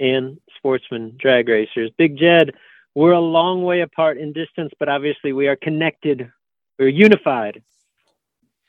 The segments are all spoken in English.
and sportsman drag racers. Big Jed, we're a long way apart in distance, but obviously we are connected. We're unified.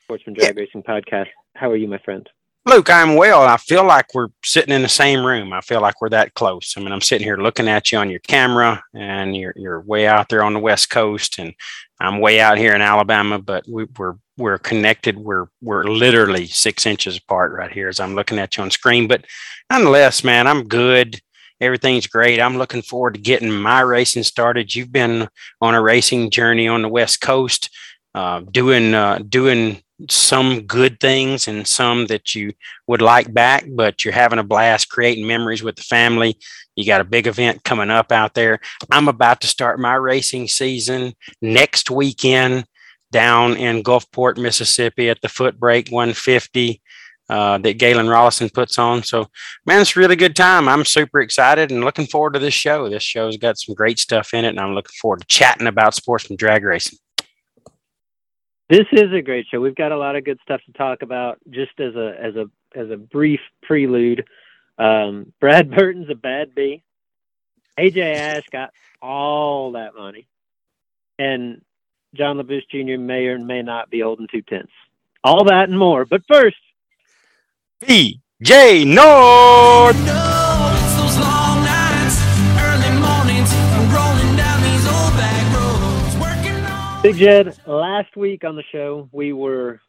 Sportsman Drag yeah. Racing Podcast. How are you, my friend? Luke, I'm well. I feel like we're sitting in the same room. I feel like we're that close. I mean, I'm sitting here looking at you on your camera, and you're you're way out there on the West Coast, and I'm way out here in Alabama. But we, we're we're connected. We're we're literally six inches apart right here as I'm looking at you on screen. But nonetheless, man, I'm good. Everything's great. I'm looking forward to getting my racing started. You've been on a racing journey on the West Coast, uh, doing uh, doing some good things and some that you would like back, but you're having a blast creating memories with the family. You got a big event coming up out there. I'm about to start my racing season next weekend down in Gulfport, Mississippi at the Footbrake 150 uh, that Galen Rollison puts on. So, man, it's a really good time. I'm super excited and looking forward to this show. This show's got some great stuff in it, and I'm looking forward to chatting about sportsman drag racing. This is a great show. We've got a lot of good stuff to talk about. Just as a as a as a brief prelude, um, Brad Burton's a bad B. AJ Ash got all that money, and John Labbous Jr. may or may not be holding two tenths. All that and more. But first, BJ North. Jed, last week on the show we were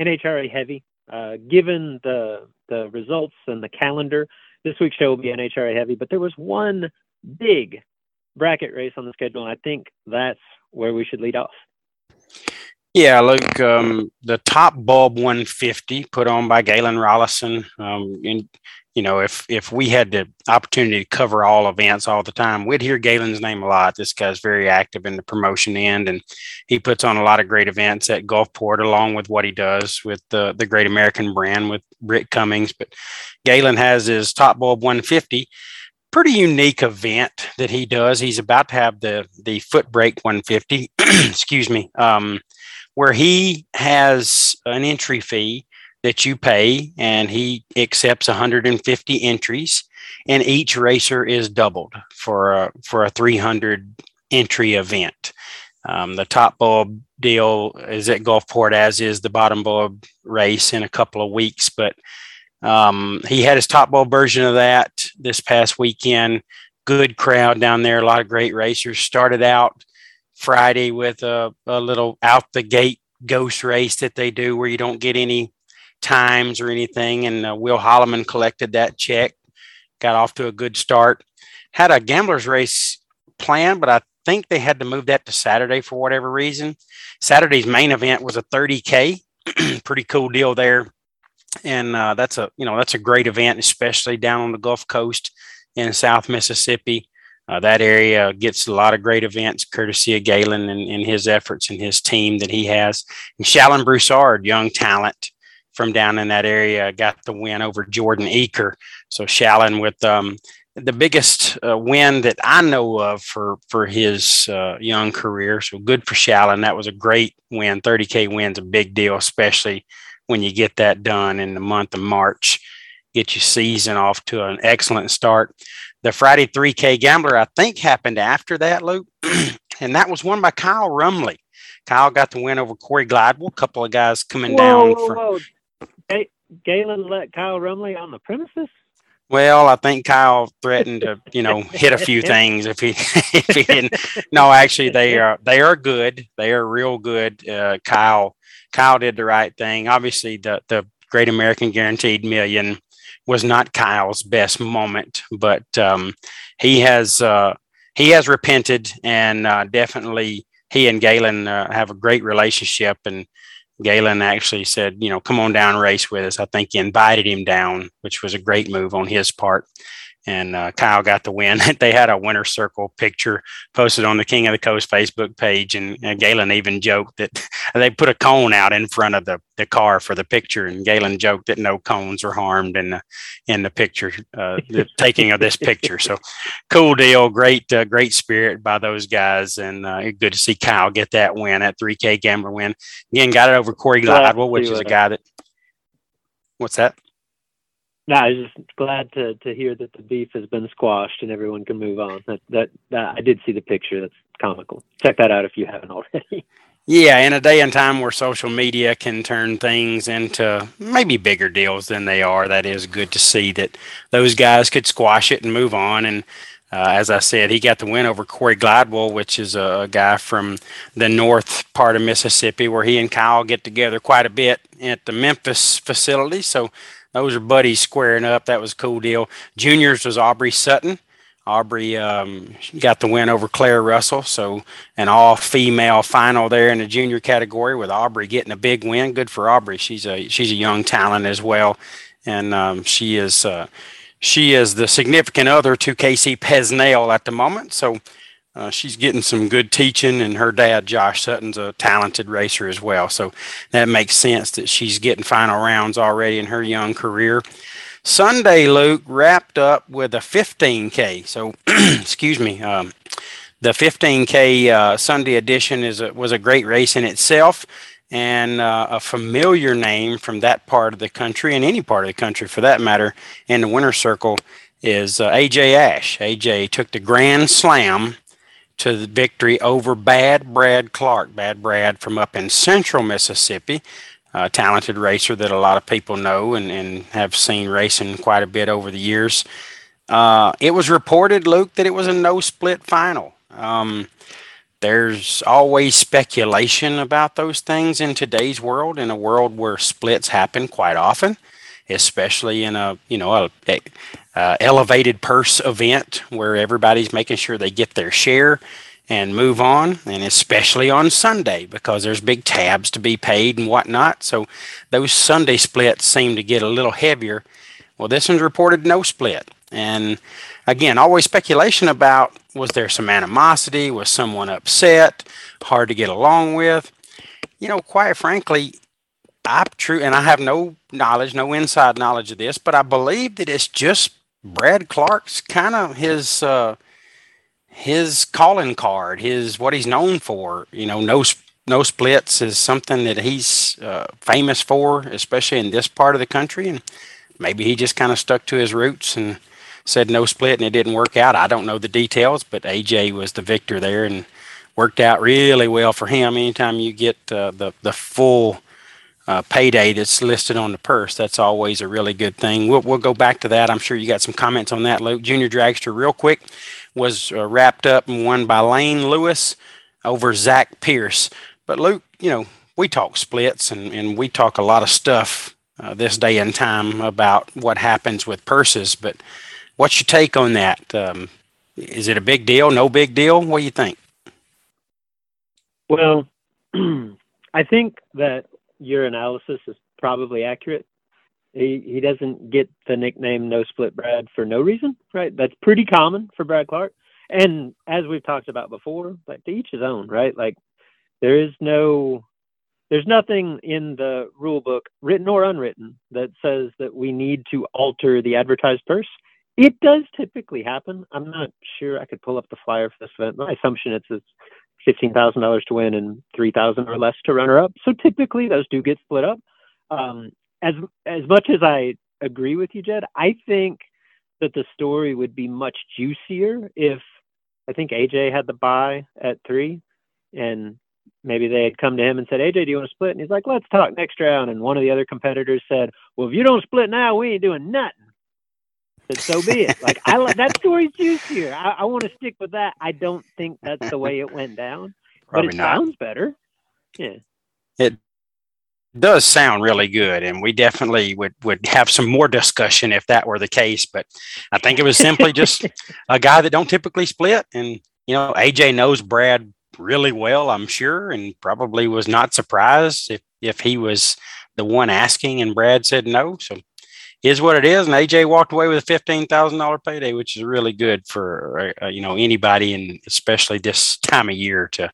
NHRA heavy. Uh, given the the results and the calendar, this week's show will be NHRA heavy. But there was one big bracket race on the schedule, and I think that's where we should lead off. Yeah, look, um, the top bulb 150 put on by Galen Rollison. Um, and you know, if if we had the opportunity to cover all events all the time, we'd hear Galen's name a lot. This guy's very active in the promotion end, and he puts on a lot of great events at Gulfport, along with what he does with the the Great American Brand with Rick Cummings. But Galen has his top bulb 150 pretty unique event that he does. He's about to have the the Footbrake 150, excuse me, um, where he has an entry fee that you pay, and he accepts 150 entries, and each racer is doubled for a for a 300 entry event. Um, the top bulb deal is at Gulfport, as is the bottom bulb race in a couple of weeks, but Um, he had his top bulb version of that this past weekend. Good crowd down there, a lot of great racers. Started out Friday with a, a little out the gate ghost race that they do where you don't get any times or anything. And uh, Will Holloman collected that check, got off to a good start. Had a gambler's race planned, but I think they had to move that to Saturday for whatever reason. Saturday's main event was a 30K. Pretty cool deal there. And uh, that's a you know that's a great event, especially down on the Gulf Coast in South Mississippi. Uh, that area gets a lot of great events courtesy of Galen and, and, his efforts and his team that he has. And Shalon Broussard, young talent from down in that area, got the win over Jordan Eaker. So Shalon with um, the biggest uh, win that I know of for for his uh, young career. So good for Shalon. That was a great win. 30k win's a big deal, especially when you get that done in the month of March. Get your season off to an excellent start. The Friday 3K Gambler, I think, happened after that, Luke, and that was won by Kyle Rumley. Kyle got the win over Corey Glidewell. A couple of guys coming whoa, down. Whoa, whoa. Galen let Kyle Rumley on the premises. Well, I think Kyle threatened to, you know, hit a few things if he if he didn't. No, actually, they are they are good. They are real good. Uh, Kyle Kyle did the right thing. Obviously, the the Great American Guaranteed Million was not Kyle's best moment, but um, he has uh, he has repented and uh, definitely he and Galen uh, have a great relationship and Galen actually said, you know, come on down race with us. I think he invited him down, which was a great move on his part and uh, Kyle got the win. they had a winner circle picture posted on the King of the Coast Facebook page, and uh, Galen even joked that they put a cone out in front of the, the car for the picture, and Galen joked that no cones were harmed in the in the picture, uh, the taking of this picture. So cool deal, great uh, great spirit by those guys, and uh, good to see Kyle get that win, that 3K gambler win. Again, got it over Corey Glidewell, which is a guy that. What's that? No, I was just glad to to hear that the beef has been squashed and everyone can move on. That that, that I did see the picture. That's comical. Check that out if you haven't already. Yeah, in a day and time where social media can turn things into maybe bigger deals than they are, that is good to see that those guys could squash it and move on. And uh, as I said, he got the win over Corey Glidewell, which is a, a, guy from the north part of Mississippi, where he and Kyle get together quite a bit at the Memphis facility. So those are buddies squaring up. That was a cool deal. Juniors was Aubrey Sutton. Aubrey um, got the win over Claire Russell. So an all female final there in the junior category with Aubrey getting a big win. Good for Aubrey. She's a she's a young talent as well, and um, she is uh, she is the significant other to Casey Pesnell at the moment. So uh, she's getting some good teaching, and her dad, Josh Sutton's a talented racer as well. So that makes sense that she's getting final rounds already in her young career. Sunday, Luke wrapped up with a 15K. So, excuse me, um, the 15K uh, Sunday edition is a, was a great race in itself and uh, a familiar name from that part of the country and any part of the country for that matter in the winner circle is uh, AJ Ash. AJ took the Grand Slam to the victory over Bad Brad Clark. Bad Brad from up in central Mississippi, a talented racer that a lot of people know and, and have seen racing quite a bit over the years. Uh, it was reported, Luke, that it was a no split final. Um, there's always speculation about those things in today's world, in a world where splits happen quite often, especially in a you know a, a, uh, elevated purse event where everybody's making sure they get their share and move on, and especially on Sunday because there's big tabs to be paid and whatnot. So those Sunday splits seem to get a little heavier. Well, this one's reported no split. And again, always speculation about was there some animosity? Was someone upset? Hard to get along with? You know, quite frankly, I'm true, and I have no knowledge, no inside knowledge of this, but I believe that it's just Brad Clark's kind of his uh, his calling card, his what he's known for. You know, no no splits is something that he's uh, famous for, especially in this part of the country. And maybe he just kind of stuck to his roots and said no split, and it didn't work out. I don't know the details, but AJ was the victor there and worked out really well for him. Anytime you get uh, the the full uh, payday that's listed on the purse. That's always a really good thing. We'll, we'll go back to that. I'm sure you got some comments on that, Luke. Junior Dragster, real quick, was uh, wrapped up and won by Lane Lewis over Zach Pierce. But Luke, you know, we talk splits and, and we talk a lot of stuff uh, this day and time about what happens with purses. But what's your take on that? Um, is it a big deal? No big deal? What do you think? Well, I think that your analysis is probably accurate. He he doesn't get the nickname No Split Brad for no reason, right? That's pretty common for Brad Clark. And as we've talked about before, like to each his own, right? Like there is no there's nothing in the rule book, written or unwritten, that says that we need to alter the advertised purse. It does typically happen. I'm not sure I could pull up the flyer for this event. My assumption is it's fifteen thousand dollars to win and three thousand or less to runner up. So typically those do get split up. Um, as as much as I agree with you, Jed, I think that the story would be much juicier if I think AJ had the buy at three, and maybe they had come to him and said, AJ, do you want to split? And he's like, let's talk next round. And one of the other competitors said, well, if you don't split now, we ain't doing nothing. So be it. Like I that story's juicier. I, I want to stick with that. I don't think that's the way it went down, Probably but it not. sounds better. Yeah. It does sound really good, and we definitely would would have some more discussion if that were the case. But I think it was simply just a guy that don't typically split, and you know, AJ knows Brad really well, I'm sure, and probably was not surprised if if he was the one asking and Brad said no. So is what it is, and AJ walked away with a fifteen thousand dollar payday, which is really good for uh, you know anybody, and especially this time of year to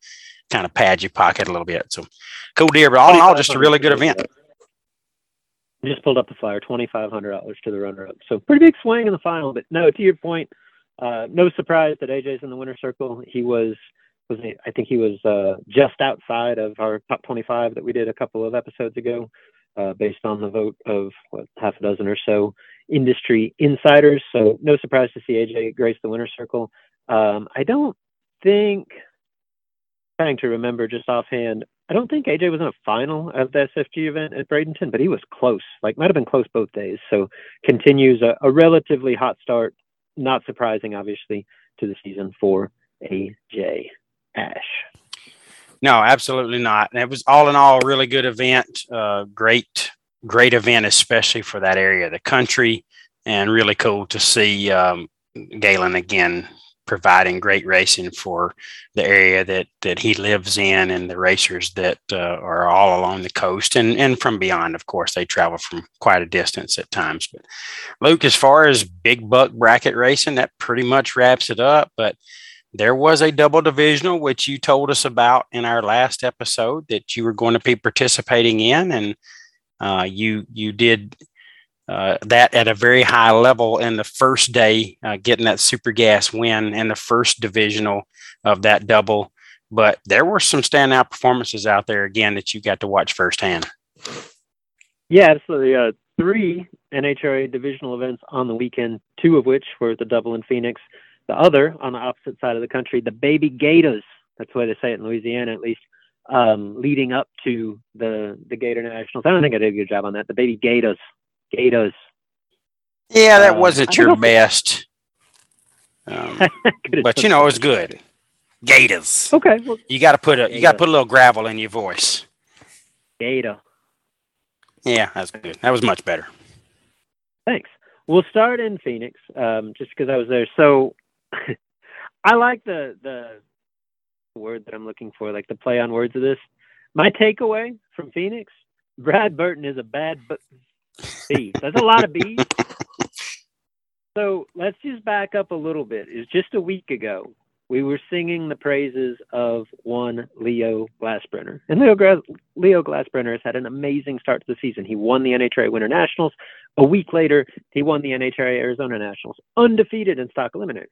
kind of pad your pocket a little bit. So cool deal, but all in all, just a really good event. I just pulled up the flyer, twenty five hundred dollars to the runner up. So pretty big swing in the final. But no, to your point, uh, no surprise that AJ's in the winner's circle. He was was I think he was uh, just outside of our top twenty five that we did a couple of episodes ago, uh, based on the vote of what half a dozen or so industry insiders. So no surprise to see AJ grace the winner's circle. Um, I don't think trying to remember just offhand. I don't think AJ was in a final of the SFG event at Bradenton, but he was close. Like might have been close both days. So continues a, a relatively hot start. Not surprising, obviously, to the season for AJ Ash. No, absolutely not. And it was all in all a really good event. Uh, great, great event, especially for that area of the country, and really cool to see um, Galen again providing great racing for the area that that he lives in and the racers that uh, are all along the coast and and from beyond of course they travel from quite a distance at times but luke as far as big buck bracket racing that pretty much wraps it up but there was a double divisional which you told us about in our last episode that you were going to be participating in and uh, you you did uh, that at a very high level in the first day, uh, getting that super gas win in the first divisional of that double. But there were some standout performances out there again that you got to watch firsthand. Yeah, absolutely. Uh, three NHRA divisional events on the weekend, two of which were the double in Phoenix. The other on the opposite side of the country, the Baby Gators. That's the way they say it in Louisiana, at least. Um, leading up to the the Gator Nationals, I don't think I did a good job on that. The Baby Gators. Gators. Yeah, that uh, wasn't your best. Um, but you know, it was good. Gators. Okay. Well, you got to put a you got to put a little gravel in your voice. Gator. Yeah, that's good. That was much better. Thanks. We'll start in Phoenix, um, just because I was there. So, I like the the word that I'm looking for, like the play on words of this. My takeaway from Phoenix: Brad Burton is a bad bees. That's a lot of bees. So let's just back up a little bit. It's just a week ago we were singing the praises of one Leo Glassbrenner, and Leo Gra- Leo Glassbrenner has had an amazing start to the season. He won the NHRA Winter Nationals. A week later, he won the NHRA Arizona Nationals, undefeated in stock eliminator.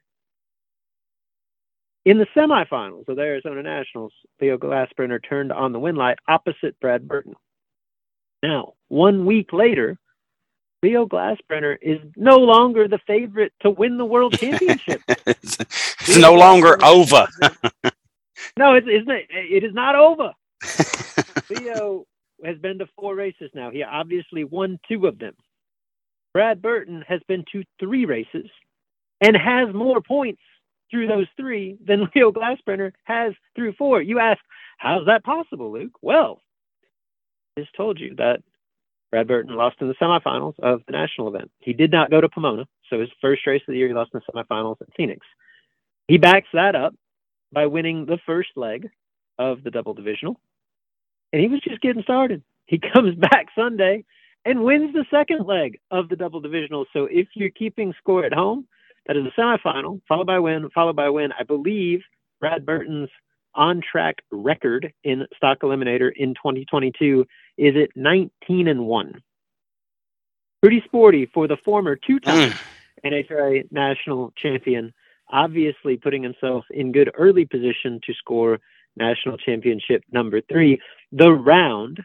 In the semifinals of the Arizona Nationals, Leo Glassbrenner turned on the win light opposite Brad Burton. Now, one week later, Leo Glassbrenner is no longer the favorite to win the world championship. it's, it's no longer over. no, it's, it's not, it is not over. Leo has been to four races now. He obviously won two of them. Brad Burton has been to three races and has more points through those three than Leo Glassbrenner has through four. You ask, how's that possible, Luke? Well, I just told you that Brad Burton lost in the semifinals of the national event. He did not go to Pomona, so his first race of the year, he lost in the semifinals at Phoenix. He backs that up by winning the first leg of the double divisional, and he was just getting started. He comes back Sunday and wins the second leg of the double divisional. So if you're keeping score at home, that is a semifinal, followed by win, followed by win. I believe Brad Burton's on track record in stock eliminator in 2022 is at 19 and 1. Pretty sporty for the former two time mm. NHRA national champion, obviously putting himself in good early position to score national championship number three. The round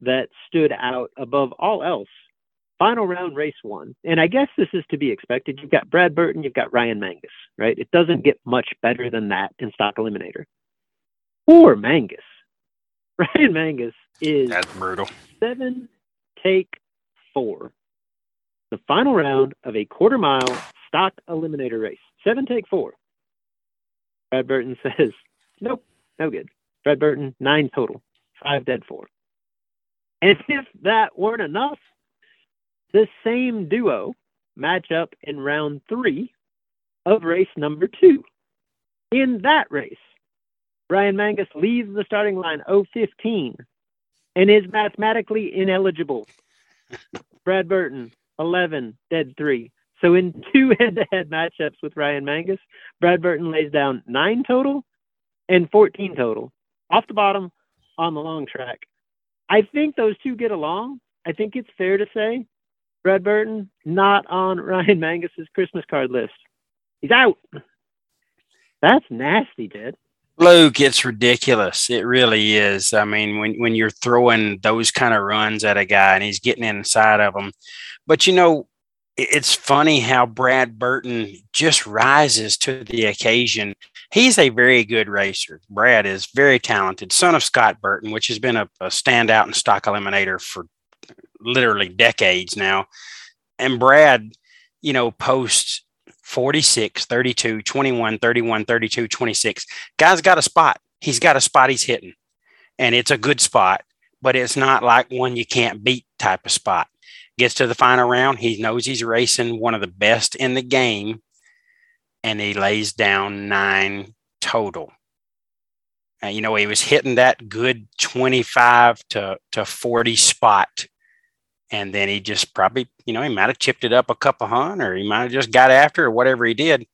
that stood out above all else. Final round, race one. And I guess this is to be expected. You've got Brad Burton, you've got Ryan Mangus, right? It doesn't get much better than that in Stock Eliminator. Poor Mangus. Ryan Mangus is That's brutal. Seven take four. The final round of a quarter mile stock eliminator race. Seven take four. Brad Burton says, Nope, no good. Brad Burton, nine total. Five dead four. And if that weren't enough, the same duo match up in round three of race number two. In that race, Ryan Mangus leaves the starting line 015 and is mathematically ineligible. Brad Burton, 11, dead three. So in two head-to-head matchups with Ryan Mangus, Brad Burton lays down nine total and 14 total, off the bottom on the long track. I think those two get along. I think it's fair to say Brad Burton not on Ryan Mangus's Christmas card list. He's out. That's nasty, dude. Luke, it's ridiculous. It really is. I mean, when when you're throwing those kind of runs at a guy and he's getting inside of them, but you know, it's funny how Brad Burton just rises to the occasion he's a very good racer. Brad is very talented, son of Scott Burton, which has been a, a standout in stock eliminator for literally decades now. And Brad, you know, posts 46, 32, 21, 31, 32, 26. Guy's got a spot. He's got a spot he's hitting. And it's a good spot, but it's not like one you can't beat type of spot. Gets to the final round. He knows he's racing one of the best in the game and he lays down nine total. Uh, you know, he was hitting that good 25 to, to 40 spot. And then he just probably, you know, he might have chipped it up a couple hun or he might have just got after or whatever he did.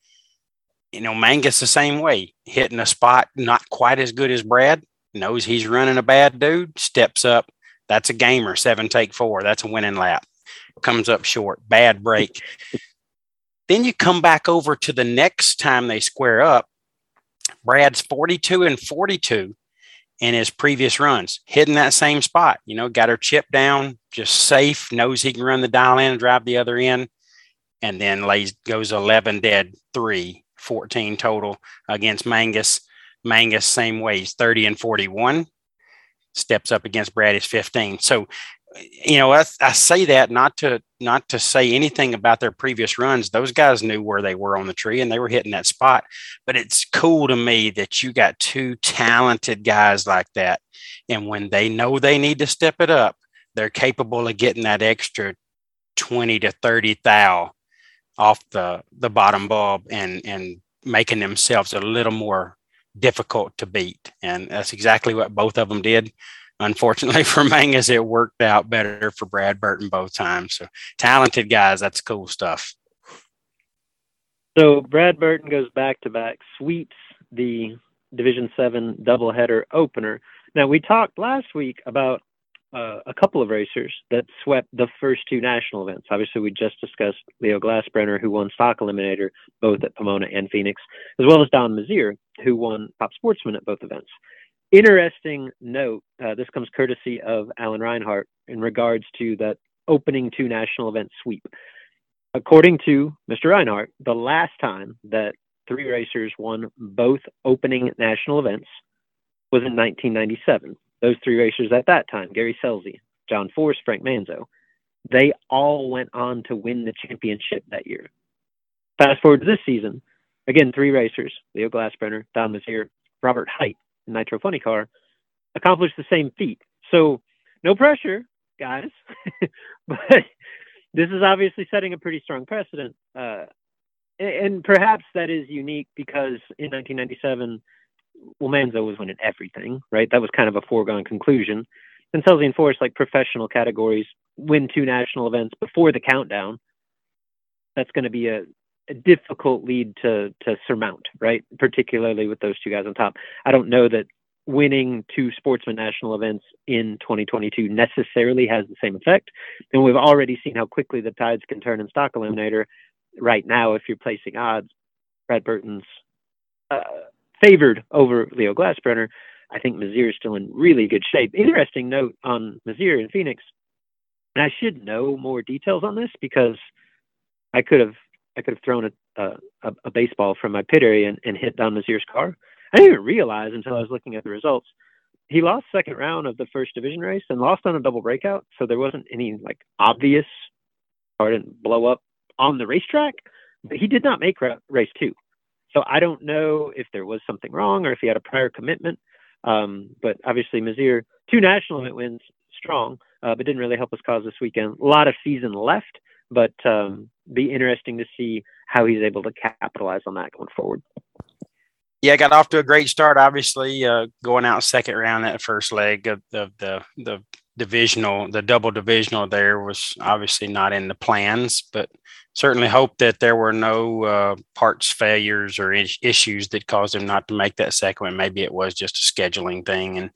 You know, Mangus the same way, hitting a spot not quite as good as Brad, knows he's running a bad dude, steps up. That's a gamer, seven take four. That's a winning lap. Comes up short, bad break. Then you come back over to the next time they square up. Brad's 42 and 42 in his previous runs, hitting that same spot. You know, got her chip down, just safe, knows he can run the dial in and drive the other end, and then lays goes 11 dead, three, 14 total against Mangus. Mangus, same way, he's 30 and 41. Steps up against Brad is 15. So you know, I, I, say that not to not to say anything about their previous runs. Those guys knew where they were on the tree and they were hitting that spot. But it's cool to me that you got two talented guys like that, and when they know they need to step it up, they're capable of getting that extra twenty to thirty thou off the the bottom bulb and and making themselves a little more difficult to beat. And that's exactly what both of them did unfortunately for Mangus, it worked out better for Brad Burton both times. So talented guys, that's cool stuff. So Brad Burton goes back to back, sweeps the Division Seven doubleheader opener. Now we talked last week about uh, a couple of racers that swept the first two national events. Obviously, we just discussed Leo Glassbrenner, who won Stock Eliminator both at Pomona and Phoenix, as well as Don Meziere, who won Top Sportsman at both events. Interesting note. Uh, this comes courtesy of Alan Reinhart in regards to that opening two national event sweep. According to Mr. Reinhart, the last time that three racers won both opening national events was in 1997. those three racers at that time, Gary Scelzi, John Force, Frank Manzo, they all went on to win the championship that year. Fast forward to this season, again, three racers, Leo Glassbrenner, Don Meziere, Robert Hight, Nitro Funny Car, accomplished the same feat. So no pressure, guys, but this is obviously setting a pretty strong precedent. Uh, and perhaps that is unique because in 1997, well, Manzo was winning everything, right? That was kind of a foregone conclusion. And Scelzi and Force, like professional categories, win two national events before the countdown. That's going to be a, difficult lead to to surmount, right? Particularly with those two guys on top. I don't know that winning two sportsman national events in 2022 necessarily has the same effect. And we've already seen how quickly the tides can turn in stock eliminator. Right now, if you're placing odds, Brad Burton's uh, favored over Leo Glassbrenner. I think Meziere is still in really good shape. Interesting note on Meziere in Phoenix. And I should know more details on this because I could have I could have thrown a, a, a baseball from my pit area and, and hit Don Meziere's car. I didn't even realize until I was looking at the results. He lost second round of the first division race and lost on a double breakout, so there wasn't any like obvious or didn't blow up on the racetrack. But he did not make race two, so I don't know if there was something wrong or if he had a prior commitment. Um, but obviously, Meziere two national event wins, strong, uh, but didn't really help his cause this weekend. A lot of season left, but um, be interesting to see how he's able to capitalize on that going forward. Yeah, got off to a great start. Obviously, uh, going out second round that first leg of, of the the divisional, the double divisional there was obviously not in the plans, but certainly hope that there were no uh, parts failures or is- issues that caused him not to make that second one. Maybe it was just a scheduling thing and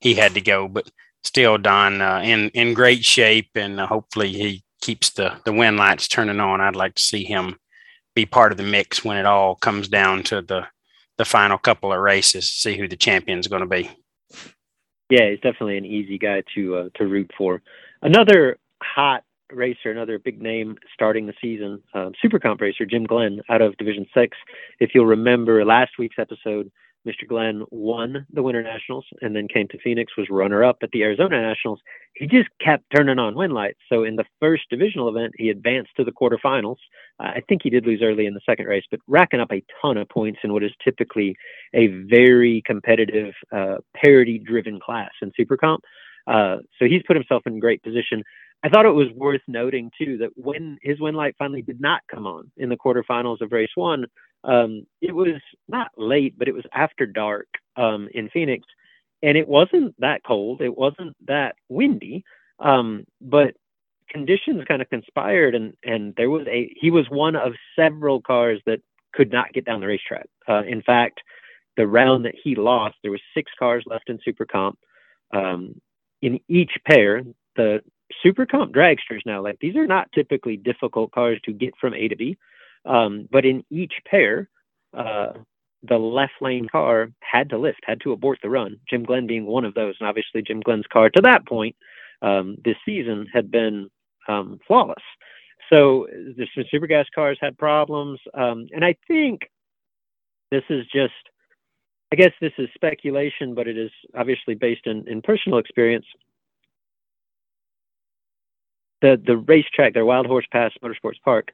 he had to go, but still, Don uh, in in great shape, and uh, hopefully he keeps the the win lights turning on. I'd like to see him be part of the mix when it all comes down to the the final couple of races, see who the champion's going to be. Yeah, he's definitely an easy guy to uh, to root for. Another hot racer, another big name starting the season, um, Super Comp racer Jim Glenn out of Division Six. If you'll remember last week's episode, Mr. Glenn won the Winter Nationals and then came to Phoenix, was runner up at the Arizona Nationals. He just kept turning on win lights. So in the first divisional event, he advanced to the quarterfinals. Uh, I think he did lose early in the second race, but racking up a ton of points in what is typically a very competitive, uh, parity driven class in Super Comp. Uh, so he's put himself in great position. I thought it was worth noting too that when his win light finally did not come on in the quarterfinals of race one, um, it was not late, but it was after dark um, in Phoenix, and it wasn't that cold. It wasn't that windy, um, but conditions kind of conspired, and and there was a he was one of several cars that could not get down the racetrack. Uh, in fact, the round that he lost, there was six cars left in Super Comp. Um, in each pair, the Super Comp dragsters now, like these are not typically difficult cars to get from A to B. Um, but in each pair, uh, the left lane car had to lift, had to abort the run. Jim Glenn being one of those, and obviously Jim Glenn's car to that point um, this season had been um, flawless. So the super gas cars had problems, um, and I think this is just, I guess this is speculation, but it is obviously based in, in personal experience. The the racetrack, their Wild Horse Pass Motorsports Park,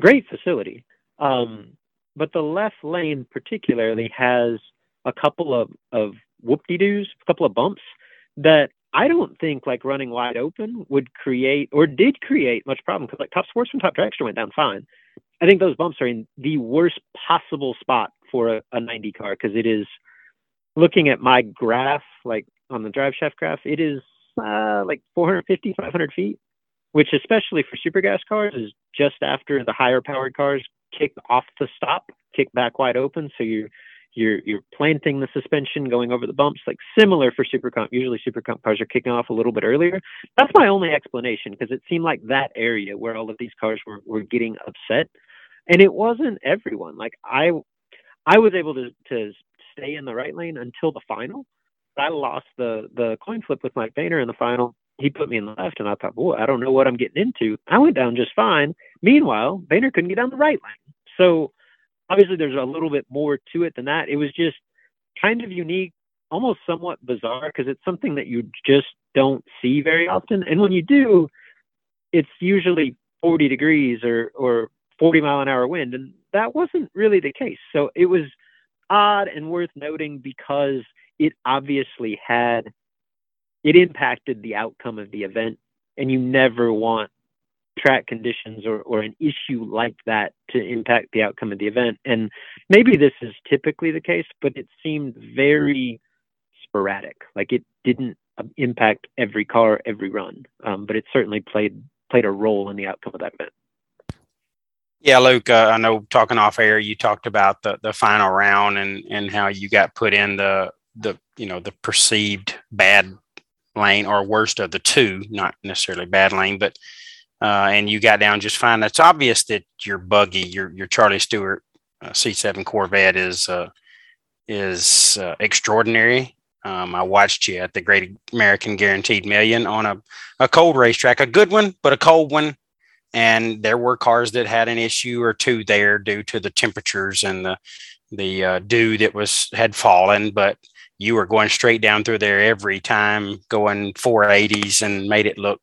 great facility. Um, but the left lane particularly has a couple of, of whoop-de-doos, a couple of bumps that I don't think like running wide open would create or did create much problem because like top sportsman, top dragster went down fine. I think those bumps are in the worst possible spot for a, a 90 car because it is looking at my graph, like on the drive shaft graph, it is uh, like 450, 500 feet which especially for super gas cars is just after the higher powered cars kick off the stop, kick back wide open. So you're you're you're planting the suspension going over the bumps, like similar for super comp. Usually super comp cars are kicking off a little bit earlier. That's my only explanation because it seemed like that area where all of these cars were, were getting upset. And it wasn't everyone. Like I I was able to to stay in the right lane until the final. I lost the the coin flip with Mike Boehner in the final he put me in the left, and I thought, boy, I don't know what I'm getting into. I went down just fine. Meanwhile, Boehner couldn't get down the right lane. So obviously, there's a little bit more to it than that. It was just kind of unique almost somewhat bizarre because it's something that you just don't see very often. And when you do, it's usually 40 degrees or, or 40 mile an hour wind. And that wasn't really the case. So it was odd and worth noting because it obviously had, it impacted the outcome of the event. And you never want track conditions or, or an issue like that to impact the outcome of the event. And maybe this is typically the case, but it seemed very sporadic. Like it didn't impact every car, every run, um, but it certainly played played a role in the outcome of that event. Yeah, Luke, uh, I know talking off air, you talked about the, the final round and, and how you got put in the, the, you know, the perceived bad lane or worst of the two, not necessarily bad lane, but, uh, and you got down just fine. It's obvious that your buggy, your, your Charlie Stewart uh, C7 Corvette is, uh, is uh, extraordinary. Um, I watched you at the Great American Guaranteed Million on a, a cold racetrack, a good one, but a cold one and there were cars that had an issue or two there due to the temperatures and the the uh, dew that was had fallen but you were going straight down through there every time going 480s and made it look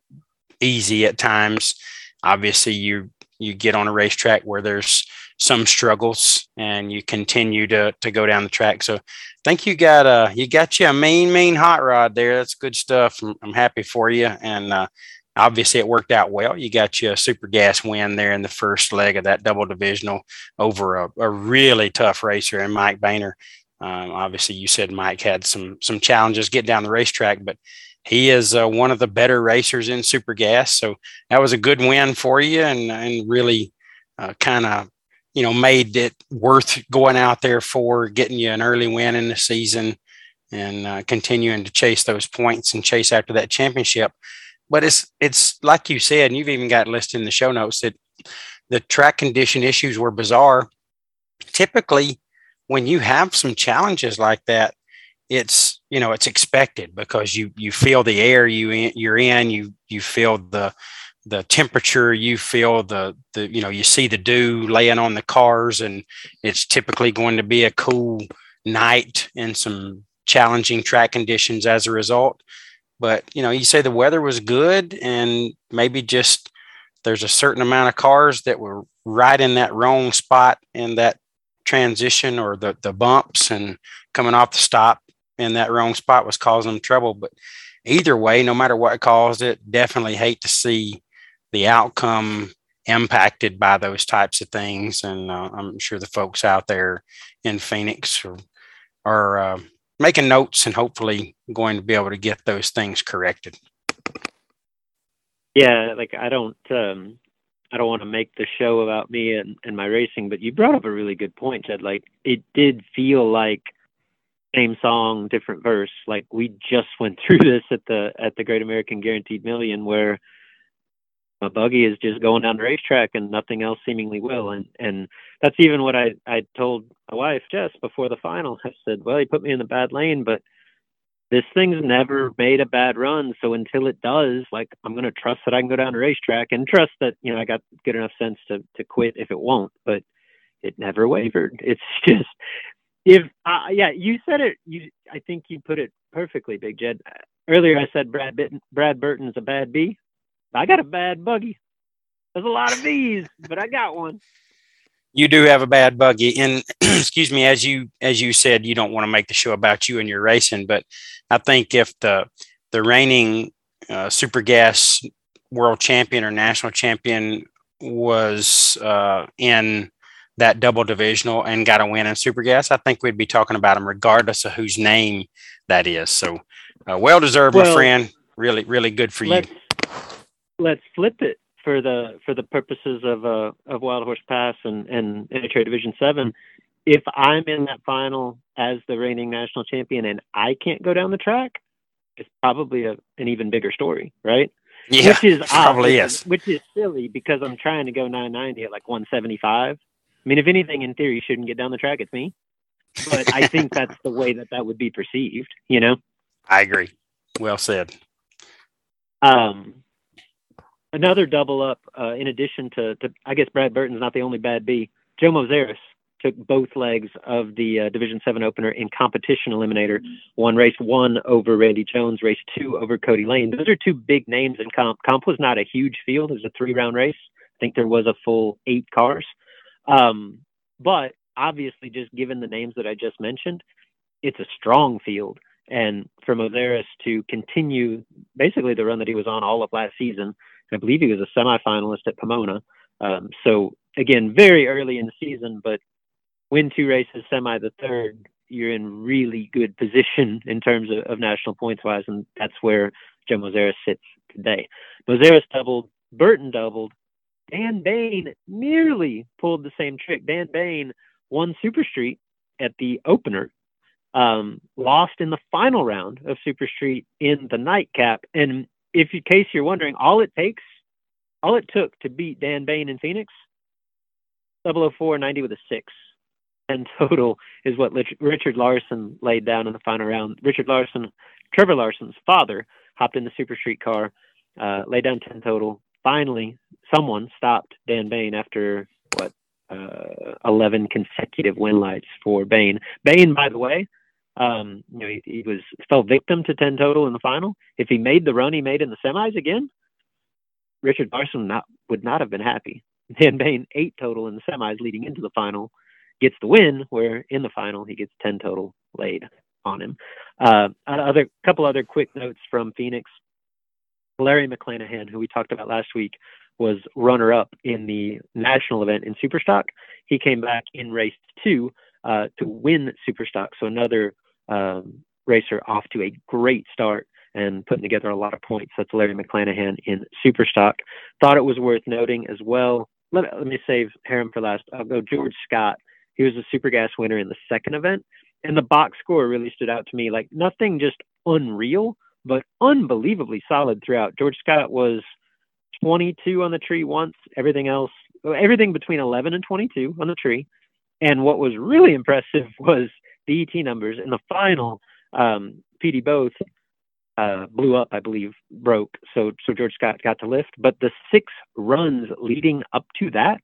easy at times. Obviously you you get on a racetrack where there's some struggles and you continue to to go down the track. So I think you got a you got you a mean mean hot rod there. That's good stuff. I'm, I'm happy for you. And uh, obviously it worked out well. You got you a super gas win there in the first leg of that double divisional over a, a really tough racer and Mike Boehner. Um, obviously, you said Mike had some some challenges getting down the racetrack, but he is uh, one of the better racers in super gas. So that was a good win for you, and and really uh, kind of you know made it worth going out there for getting you an early win in the season and uh, continuing to chase those points and chase after that championship but it's it's like you said, and you've even got listed in the show notes that the track condition issues were bizarre. Typically, when you have some challenges like that, it's you know it's expected because you you feel the air you in, you're in, you you feel the the temperature, you feel the the you know you see the dew laying on the cars, and it's typically going to be a cool night and some challenging track conditions as a result. But you know, you say the weather was good, and maybe just there's a certain amount of cars that were right in that wrong spot in that transition or the the bumps and coming off the stop in that wrong spot was causing them trouble. But either way, no matter what caused it, definitely hate to see the outcome impacted by those types of things. And uh, I'm sure the folks out there in Phoenix are, are uh, making notes and hopefully going to be able to get those things corrected. Yeah, like I don't um I don't want to make the show about me and, and my racing, but you brought up a really good point, Jed. Like it did feel like same song, different verse. Like we just went through this at the at the Great American Guaranteed Million where a buggy is just going down the racetrack and nothing else seemingly will. And and that's even what I I told my wife Jess before the final. I said, well, he put me in the bad lane, but this thing's never made a bad run. So until it does, like I'm gonna trust that I can go down a racetrack and trust that you know I got good enough sense to to quit if it won't. But it never wavered. It's just if uh, yeah, you said it. You I think you put it perfectly, Big Jed. Earlier I said Brad Bitten, Brad Burton's a bad bee. I got a bad buggy. There's a lot of these, but I got one. You do have a bad buggy, and excuse me, as you as you said, you don't want to make the show about you and your racing, but I think if the the reigning uh, super gas world champion or national champion was uh, in that double divisional and got a win in super gas, I think we'd be talking about him regardless of whose name that is. So, uh, well deserved, well, my friend. Really, really good for you let's flip it for the for the purposes of uh, of Wild Horse Pass and and NHRA Division Seven. If I'm in that final as the reigning national champion and I can't go down the track, it's probably a, an even bigger story, right? Yeah, which is probably is. Which is silly because I'm trying to go 990 at like 175. I mean, if anything, in theory, shouldn't get down the track. It's me, but I think that's the way that that would be perceived. You know. I agree. Well said. Um, another double up uh, in addition to, to I guess Brad Burton's not the only bad B. Joe Moseris took both legs of the uh, Division Seven opener in competition eliminator. Won race one over Randy Jones, race two over Cody Lane. Those are two big names in comp. Comp was not a huge field; it was a three-round race. I think there was a full eight cars, um, but obviously, just given the names that I just mentioned, it's a strong field. And for Moseris to continue basically the run that he was on all of last season, I believe he was a semifinalist at Pomona. Um, so again, very early in the season, but win two races, semi the third, you're in really good position in terms of, of national points wise, and that's where Joe Moseris sits today. Moseris doubled, Burton doubled, Dan Bain nearly pulled the same trick. Dan Bain won Super Street at the opener, um, lost in the final round of Super Street in the nightcap. And if in case you're wondering, all it takes, all it took to beat Dan Bain in Phoenix, 004 90 with a six. And total is what Richard Larson laid down in the final round. Richard Larson, Trevor Larson's father, hopped in the Super Street car, uh, laid down 10 total. Finally, someone stopped Dan Bain after what uh, 11 consecutive win lights for Bain. Bain, by the way, um, you know, he, he, was fell victim to 10 total in the final. If he made the run he made in the semis again, Richard Larson not, would not have been happy. Dan Bain, eight total in the semis leading into the final, gets the win, where in the final he gets 10 total laid on him. Uh, other couple other quick notes from Phoenix. Larry McClanahan, who we talked about last week, was runner up in the national event in Superstock. He came back in race two uh, to win Superstock. So another um, racer off to a great start and putting together a lot of points. That's Larry McClanahan in Superstock. Thought it was worth noting as well. Let, let me save Harem for last. I'll go George Scott. He was a Super Gas winner in the second event. And the box score really stood out to me. Like nothing just unreal, but unbelievably solid throughout. George Scott was 22 on the tree once, everything else, everything between 11 and 22 on the tree. And what was really impressive was the ET numbers in the final. Um, both uh, blew up, I believe, broke. So so George Scott got to lift, but the six runs leading up to that,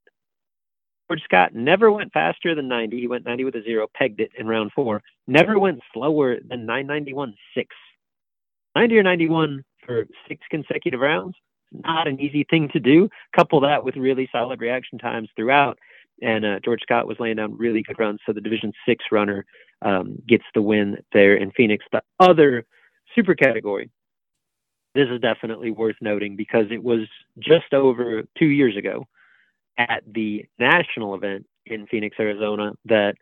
George Scott never went faster than 90. He went 90 with a zero, pegged it in round four. Never went slower than 991 six. 90 or 91 for six consecutive rounds, not an easy thing to do. Couple that with really solid reaction times throughout, and uh, George Scott was laying down really good runs. So the Division Six runner um, gets the win there in Phoenix. The other super category, this is definitely worth noting because it was just over two years ago at the national event in Phoenix, Arizona, that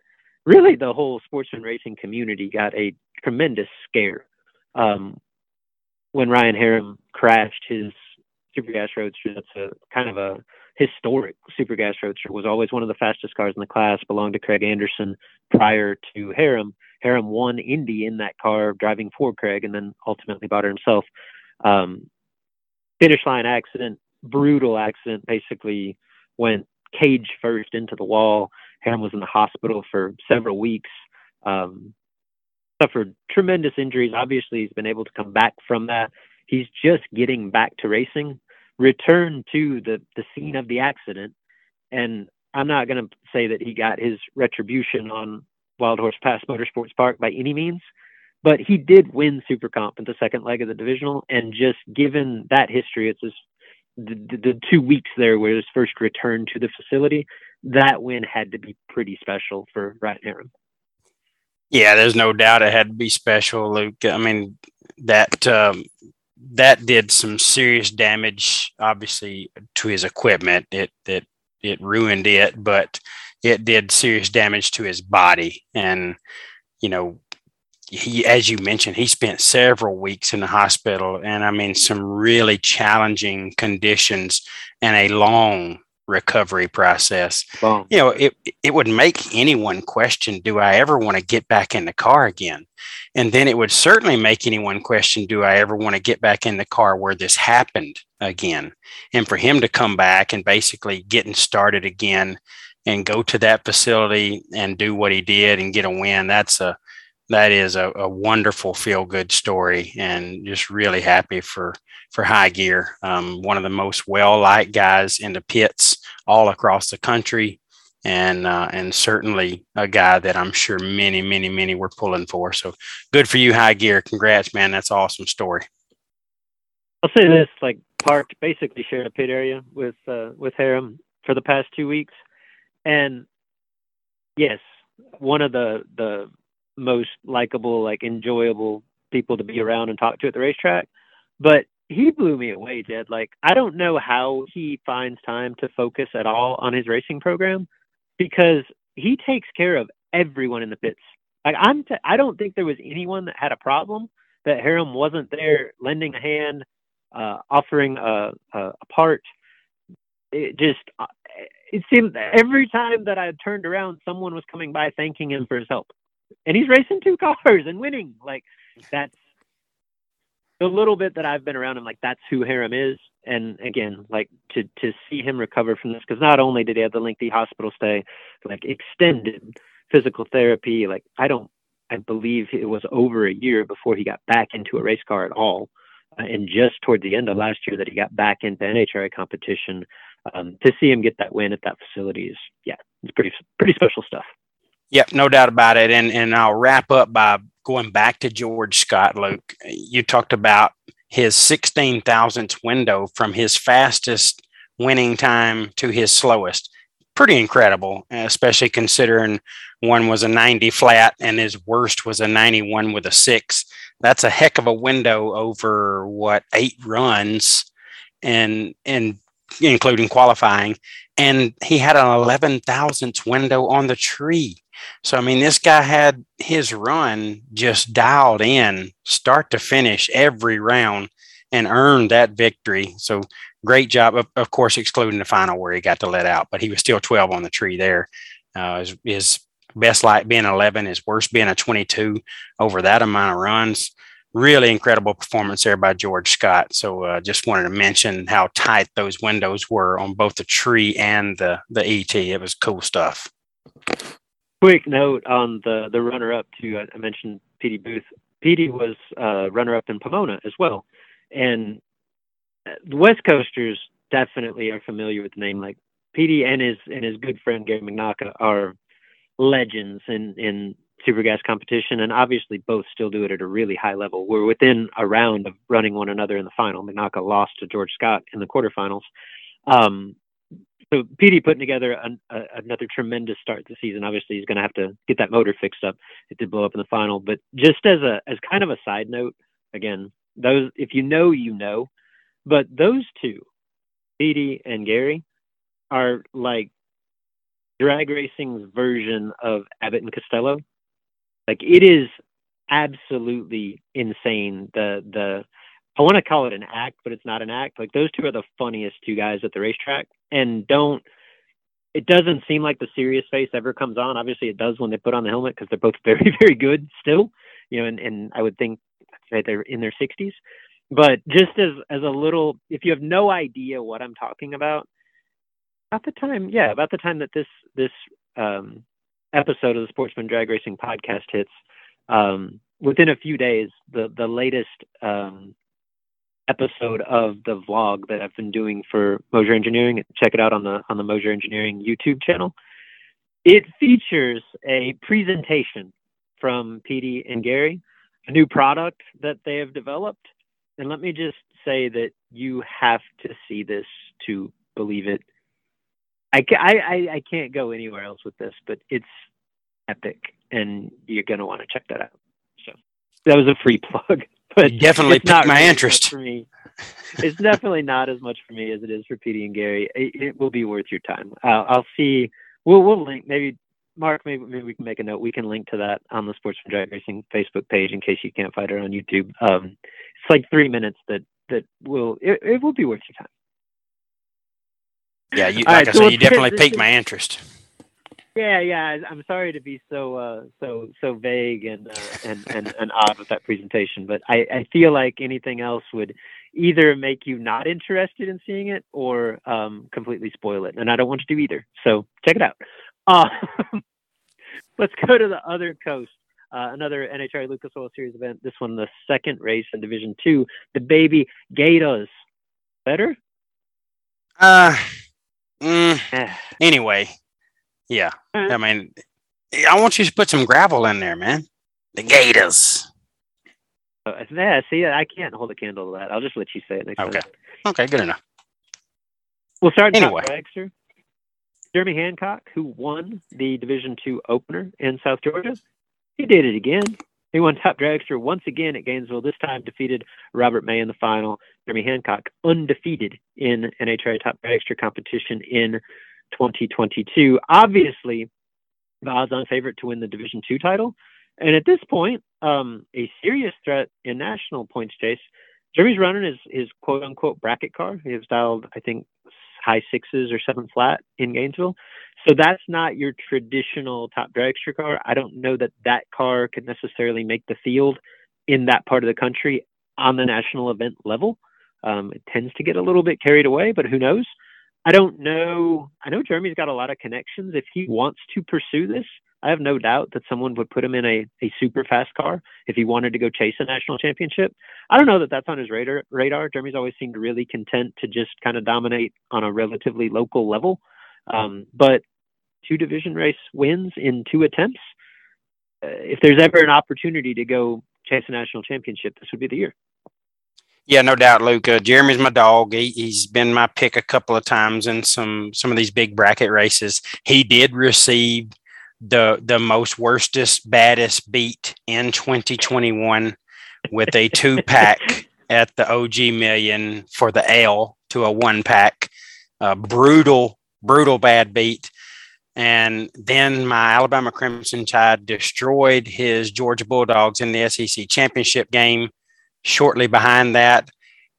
really the whole sportsman racing community got a tremendous scare um, when Ryan Harem crashed his Super Gas Roadster. That's a kind of a historic Super Gas Roadster. Was always one of the fastest cars in the class. Belonged to Craig Anderson prior to Harem. Harem won Indy in that car, driving for Craig, and then ultimately bought it himself. Um, finish line accident, brutal accident. Basically, went cage first into the wall. Harem was in the hospital for several weeks. Um, suffered tremendous injuries. Obviously, he's been able to come back from that. He's just getting back to racing, returned to the, the scene of the accident. And I'm not going to say that he got his retribution on Wild Horse Pass Motorsports Park by any means, but he did win Super Comp in the second leg of the divisional. And just given that history, it's his, the, the two weeks there where his first return to the facility, that win had to be pretty special for Ryan Harem. Yeah, there's no doubt it had to be special, Luke. I mean, that um, that did some serious damage, obviously, to his equipment. It it it ruined it, but it did serious damage to his body. And you know, he, as you mentioned, he spent several weeks in the hospital, and I mean, some really challenging conditions and a long recovery process. You know, it it would make anyone question, do I ever want to get back in the car again? And then it would certainly make anyone question, do I ever want to get back in the car where this happened again? And for him to come back and basically getting started again and go to that facility and do what he did and get a win, that's a that is a, a wonderful feel good story and just really happy for for high gear um, one of the most well liked guys in the pits all across the country and uh, and certainly a guy that I'm sure many, many, many were pulling for. So good for you, High Gear. Congrats, man. That's awesome story. I'll say this: like Park basically shared a pit area with uh, with Harem for the past two weeks, and yes, one of the the most likable, like enjoyable people to be around and talk to at the racetrack. But he blew me away, Jed. Like I don't know how he finds time to focus at all on his racing program because he takes care of everyone in the pits. Like I'm, t- I don't think there was anyone that had a problem that Harem wasn't there lending a hand, uh, offering a, a, a part. It just, uh, it seemed every time that I turned around, someone was coming by thanking him for his help, and he's racing two cars and winning. Like that's the little bit that I've been around him. Like that's who Harem is. And again, like to to see him recover from this, because not only did he have the lengthy hospital stay, like extended physical therapy. Like I don't, I believe it was over a year before he got back into a race car at all. Uh, and just toward the end of last year that he got back into NHRA competition um, to see him get that win at that facility is yeah, it's pretty pretty special stuff. Yep, no doubt about it. And and I'll wrap up by going back to George Scott. Luke, you talked about his sixteen thousandth window from his fastest winning time to his slowest. Pretty incredible, especially considering one was a 90 flat and his worst was a 91 with a six. That's a heck of a window over what eight runs and and including qualifying, and he had an 11 thousandths window on the tree. So I mean, this guy had his run just dialed in, start to finish, every round, and earned that victory. So great job, of, of course, excluding the final where he got to let out, but he was still 12 on the tree there. Uh, his, his best light being 11, his worst being a 22 over that amount of runs really incredible performance there by George Scott. So uh, just wanted to mention how tight those windows were on both the tree and the the ET. It was cool stuff. Quick note on the the runner up to I mentioned Petey Booth. Petey was uh, runner up in Pomona as well, and the West Coasters definitely are familiar with the name. Like Petey and his and his good friend Gary McNacca are legends in in super gas competition, and obviously both still do it at a really high level. We're within a round of running one another in the final. McNacca lost to George Scott in the quarterfinals. Um, so Petey putting together an, a, another tremendous start to the season. Obviously, he's going to have to get that motor fixed up. It did blow up in the final, but just as a as kind of a side note, again, those if you know, you know. But those two, Petey and Gary, are like drag racing's version of Abbott and Costello. Like it is absolutely insane. The the I want to call it an act, but it's not an act. Like those two are the funniest two guys at the racetrack, and don't. It doesn't seem like the serious face ever comes on. Obviously, it does when they put on the helmet because they're both very, very good still. You know, and, and I would think that they're in their 60s. But just as as a little, if you have no idea what I'm talking about, about the time, yeah, about the time that this this um, episode of the Sportsman Drag Racing podcast hits, um, within a few days, the the latest um, episode of the vlog that I've been doing for Moser Engineering. Check it out on the on the Moser Engineering YouTube channel. It features a presentation from Petey and Gary, a new product that they have developed. And let me just say that you have to see this to believe it. I, I, I can't go anywhere else with this, but it's epic, and you're going to want to check that out. So that was a free plug. But definitely piqued my really interest for me. It's definitely not as much for me as it is for Petey and Gary. It, it will be worth your time. Uh, I'll see. We'll we'll link maybe Mark. Maybe maybe we can make a note. We can link to that on the Sportsman Drag Racing Facebook page in case you can't find it on YouTube. Um, it's like three minutes that that will it, it will be worth your time. Yeah, you, like right, I so said, you definitely piqued my interest. Yeah, yeah. I'm sorry to be so uh, so so vague and, uh, and and and odd with that presentation, but I, I feel like anything else would either make you not interested in seeing it or um, completely spoil it, and I don't want to do either. So check it out. Uh, let's go to the other coast. Uh, another NHRA Lucas Oil Series event. This one, the second race in Division Two, the Baby Gators. Better? Uh, mm, Eh, anyway, Yeah. I mean, I want you to put some gravel in there, man. The Gators. Uh, yeah, see, I can't hold a candle to that. I'll just let you say it next Okay. time. Okay, good enough. We'll start top Anyway. dragster. Jeremy Hancock, who won the Division Two opener in South Georgia, he did it again. He won top dragster once again at Gainesville. This time defeated Robert May in the final. Jeremy Hancock undefeated in NHRA top dragster competition in 2022. Obviously, the odds-on favorite to win the Division Two title, and at this point, um, a serious threat in national points chase. Jeremy's running his his quote unquote bracket car. He has dialed, I think, high sixes or seven flat in Gainesville. So that's not your traditional top dragster car. I don't know that that car could necessarily make the field in that part of the country on the national event level. Um, it tends to get a little bit carried away, but who knows? I don't know. I know Jeremy's got a lot of connections. If he wants to pursue this, I have no doubt that someone would put him in a, a super fast car if he wanted to go chase a national championship. I don't know that that's on his radar. Radar. Jeremy's always seemed really content to just kind of dominate on a relatively local level. Um, but two division race wins in two attempts. Uh, if there's ever an opportunity to go chase a national championship, this would be the year. Yeah, no doubt, Luke. Uh, Jeremy's my dog. He, he's been my pick a couple of times in some some of these big bracket races. He did receive the the most worstest, baddest beat in 2021 with a two pack at the OG Million for the L to a one pack. Uh, brutal, brutal bad beat. And then my Alabama Crimson Tide destroyed his Georgia Bulldogs in the SEC championship game shortly behind that.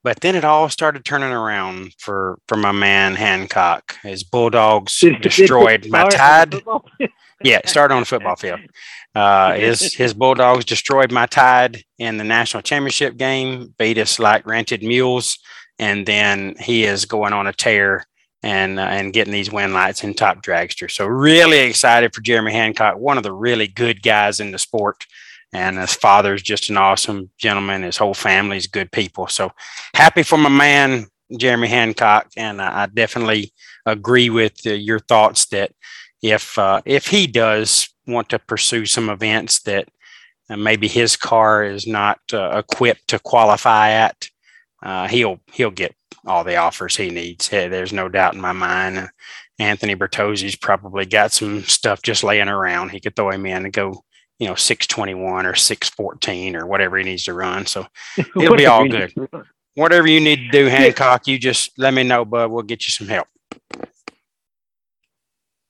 But then it all started turning around for for my man Hancock. His Bulldogs destroyed my Tide. Yeah, it started on the football field. Uh, his his Bulldogs destroyed my Tide in the national championship game, beat us like rented mules, and then he is going on a tear and uh, and getting these win lights in top dragster. So really excited for Jeremy Hancock, one of the really good guys in the sport. And his father's just an awesome gentleman. His whole family's good people. So happy for my man Jeremy Hancock, and I definitely agree with uh, your thoughts that if uh, if he does want to pursue some events that uh, maybe his car is not uh, equipped to qualify at, uh, he'll he'll get all the offers he needs. Hey, there's no doubt in my mind. Uh, Anthony Bertozzi's probably got some stuff just laying around. He could throw him in and go, you know, six twenty one or six fourteen or whatever he needs to run. So It'll be all good. whatever you need to do, Hancock, you just let me know, bud. We'll get you some help.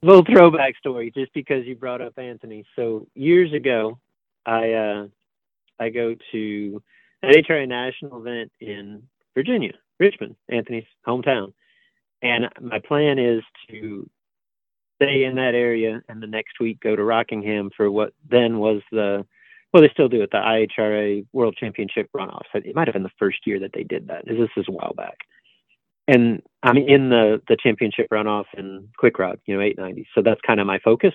little throwback story just because you brought up Anthony. So years ago, I uh, I go to NHRA national event in Virginia, Richmond, Anthony's hometown, and my plan is to stay in that area and the next week go to Rockingham for what then was the well they still do it the IHRA World Championship runoffs. It might have been the first year that they did that. This is a while back and I'm in the the championship runoff in quick rod, you know, 890. So that's kind of my focus.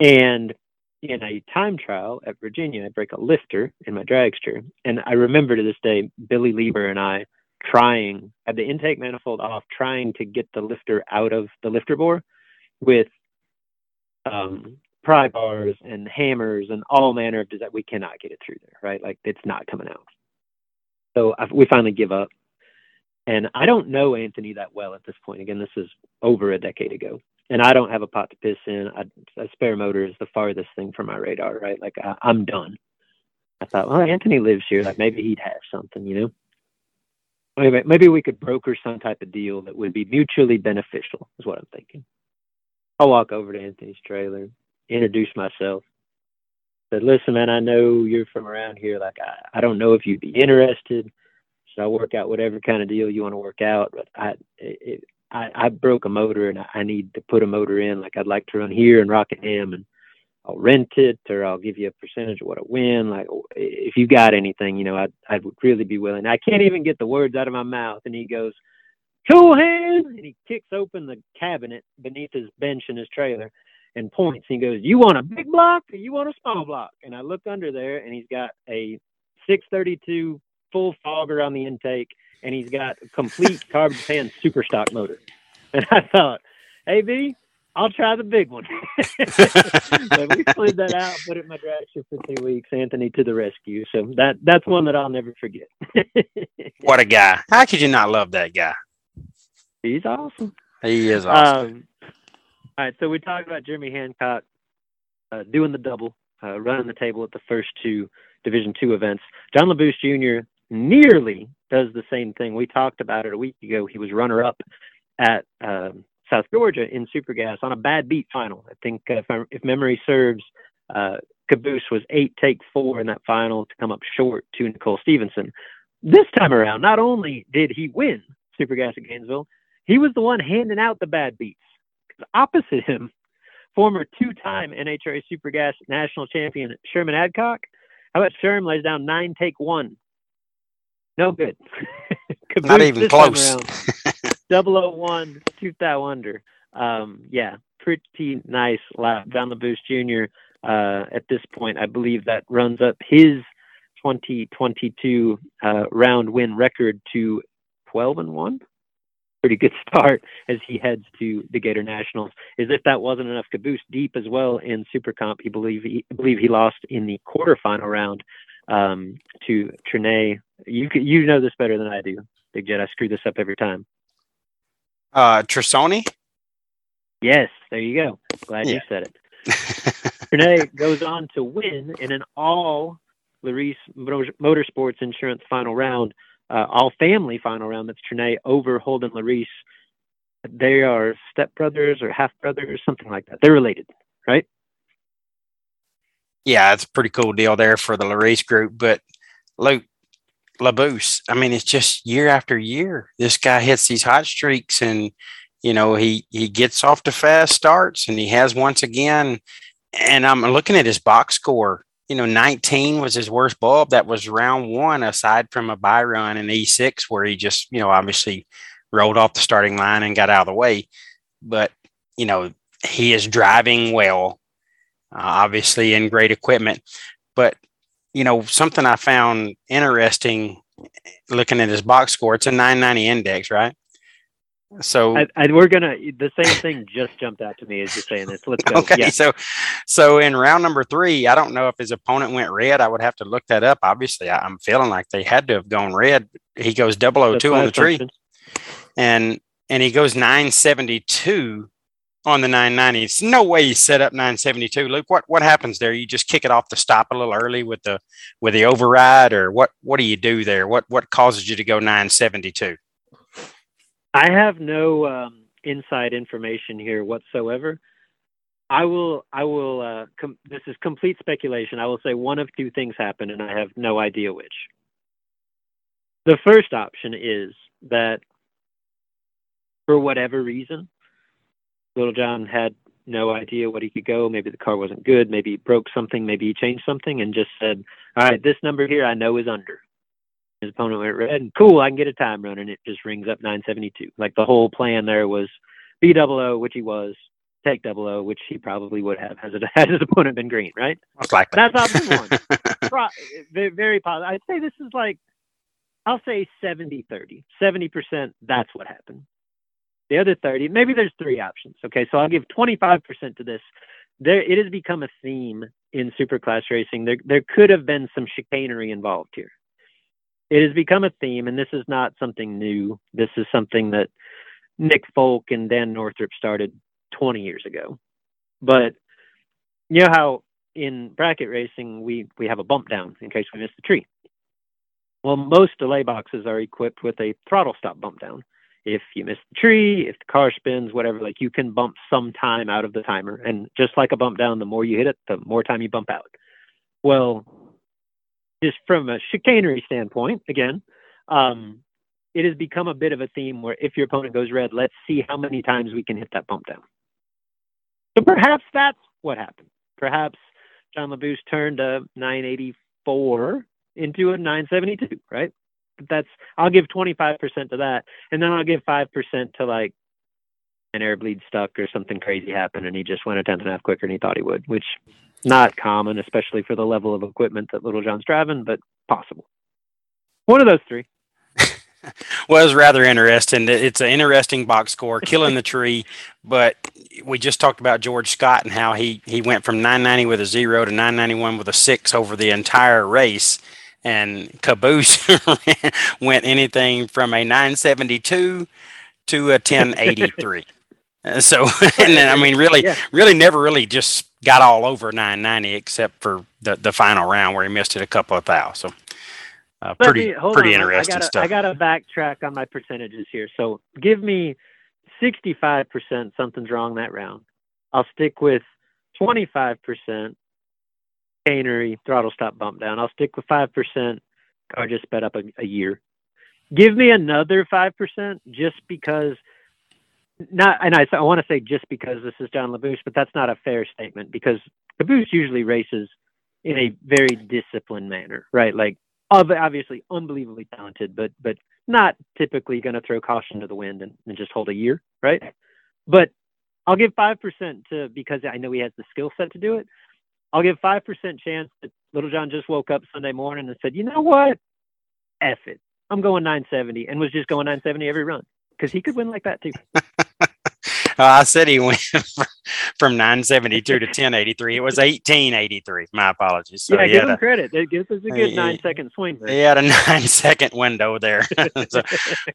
And in a time trial at Virginia, I break a lifter in my dragster, and I remember to this day Billy Lieber and I trying had the intake manifold off, trying to get the lifter out of the lifter bore with um, pry bars and hammers and all manner of that we cannot get it through there, right? Like it's not coming out. So I, we finally give up. And I don't know Anthony that well at this point. Again, this is over a decade ago. And I don't have a pot to piss in. I, a spare motor is the farthest thing from my radar, right? Like I, I'm done. I thought, well, Anthony lives here. Like maybe he'd have something, you know? Maybe, maybe we could broker some type of deal that would be mutually beneficial, is what I'm thinking. I'll walk over to Anthony's trailer, introduce myself, said, listen, man, I know you're from around here. Like, I, I don't know if you'd be interested. So I'll work out whatever kind of deal you want to work out. But I, it, I, I broke a motor and I need to put a motor in. Like I'd like to run here in Rockingham and I'll rent it or I'll give you a percentage of what I win. Like if you got anything, you know, I'd, I would really be willing. I can't even get the words out of my mouth. And he goes, cool hand. And he kicks open the cabinet beneath his bench in his trailer and points. He goes, you want a big block or you want a small block? And I look under there and he's got a 632 full fogger on the intake and he's got a complete carbon pan super stock motor. And I thought, hey B, I'll try the big one. so we cleared that out, put it in my drag shoe for two weeks. Anthony to the rescue. So that that's one that I'll never forget. what a guy! How could you not love that guy? He's awesome. He is awesome. Um, all right, so we talked about Jeremy Hancock uh, doing the double, uh, running the table at the first two Division two events. John Labbous Jr. nearly does the same thing. We talked about it a week ago. He was runner up at um, South Georgia in Super Gas on a bad beat final. I think uh, if, I, if, memory serves, uh, Caboose was eight take four in that final to come up short to Nicole Stevenson. This time around, not only did he win Super Gas at Gainesville, he was the one handing out the bad beats. Because Opposite him, former two-time NHRA Super Gas national champion Sherman Adcock. How about Sherman lays down nine take one? No good. Not even close. 001, two thou under. Um, yeah, pretty nice lap. Down the Labbous Jr. Uh, at this point, I believe that runs up his 2022 uh, round win record to 12 and one. Pretty good start as he heads to the Gator Nationals. As if that wasn't enough, Caboose deep as well in Super Comp. He believe he believe he lost in the quarterfinal round um, to Trinae. You you know this better than I do, Big Jet. I screw this up every time. Uh, Trisoni? Yes, there you go. Glad yeah. you said it. Renee goes on to win in an all Larice Motorsports Insurance final round, uh, all family final round. That's Trinae over Holden Larice. They are stepbrothers or half brothers, something like that. They're related, right? Yeah, it's a pretty cool deal there for the Larice group. But Luke, Labbous. I mean, it's just year after year. This guy hits these hot streaks, and you know he he gets off to fast starts, and he has once again. And I'm looking at his box score. You know, 19 was his worst bulb. That was round one, aside from a bye run in E6, where he just you know obviously rolled off the starting line and got out of the way. But you know he is driving well, uh, obviously in great equipment. But you know, something I found interesting looking at his box score, it's a 990 index, right? So I, I, we're gonna the same thing just jumped out to me as you're saying this. Let's go. Okay, yeah. so so in round number three, I don't know if his opponent went red. I would have to look that up. Obviously, I, am feeling like they had to have gone red. He goes 002 on the tree, and and he goes 972 on the 990. It's no way you set up 972. Luke, what what happens there? You just kick it off the stop a little early with the with the override, or what what do you do there? What what causes you to go 972? I have no um, inside information here whatsoever. I will I will uh, com- this is complete speculation. I will say one of two things happened, and I have no idea which. The first option is that for whatever reason, Little John had no idea what he could go. Maybe the car wasn't good. Maybe he broke something. Maybe he changed something and just said, "All right, this number here I know is under." His opponent went red. And cool, I can get a time run, and it just rings up 972. Like the whole plan there was B double O, which he was, take double O, which he probably would have had, had his opponent been green, right? Most likely. That's option one. Pro- very positive. I'd say this is like, I'll say 70 30. 70%, that's what happened. The other 30, maybe there's three options. Okay, so I'll give 25% to this. There, it has become a theme in super class racing. There, there could have been some chicanery involved here. It has become a theme, and this is not something new. This is something that Nick Folk and Dan Northrup started 20 years ago. But you know how in bracket racing we we have a bump down in case we miss the tree. Well, most delay boxes are equipped with a throttle stop bump down if you miss the tree, if the car spins, whatever, like you can bump some time out of the timer. And just like a bump down, the more you hit it, the more time you bump out. Well, just from a chicanery standpoint, again, um, it has become a bit of a theme where if your opponent goes red, let's see how many times we can hit that bump down. So perhaps that's what happened. Perhaps John Labbous turned a 984 into a 972, right? that's I'll give 25% to that, and then I'll give five percent to like an air bleed stuck or something crazy happened, and he just went a tenth and a half quicker than he thought he would, which not common, especially for the level of equipment that Little John's driving, but possible. One of those three. was rather interesting. It's an interesting box score, killing the tree. But we just talked about George Scott and how he he went from 990 with a zero to 991 with a six over the entire race. And Caboose went anything from a 972 to a 1083. So, and then, I mean, really, yeah. really never really just got all over 990 except for the, the final round where he missed it a couple of thou. So, uh, pretty me, pretty on. interesting I gotta, stuff. I got to backtrack on my percentages here. So give me 65% something's wrong that round. I'll stick with 25% canery, throttle stop bump down. I'll stick with 5% car just sped up a, a year. Give me another 5% just because not and I, I want to say just because this is John Labbous, but that's not a fair statement because Labbous usually races in a very disciplined manner, right? Like obviously unbelievably talented, but but not typically going to throw caution to the wind and, and just hold a year, right? But I'll give five percent to because I know he has the skill set to do it. I'll give five percent chance that Little John just woke up Sunday morning and said, you know what, F it, I'm going 970, and was just going 970 every run because he could win like that too. I said he went from 972 to 1083. It was 1883. My apologies. So yeah, give him a, credit. It gives us a good he, nine second swing. There. He had a nine second window there. so,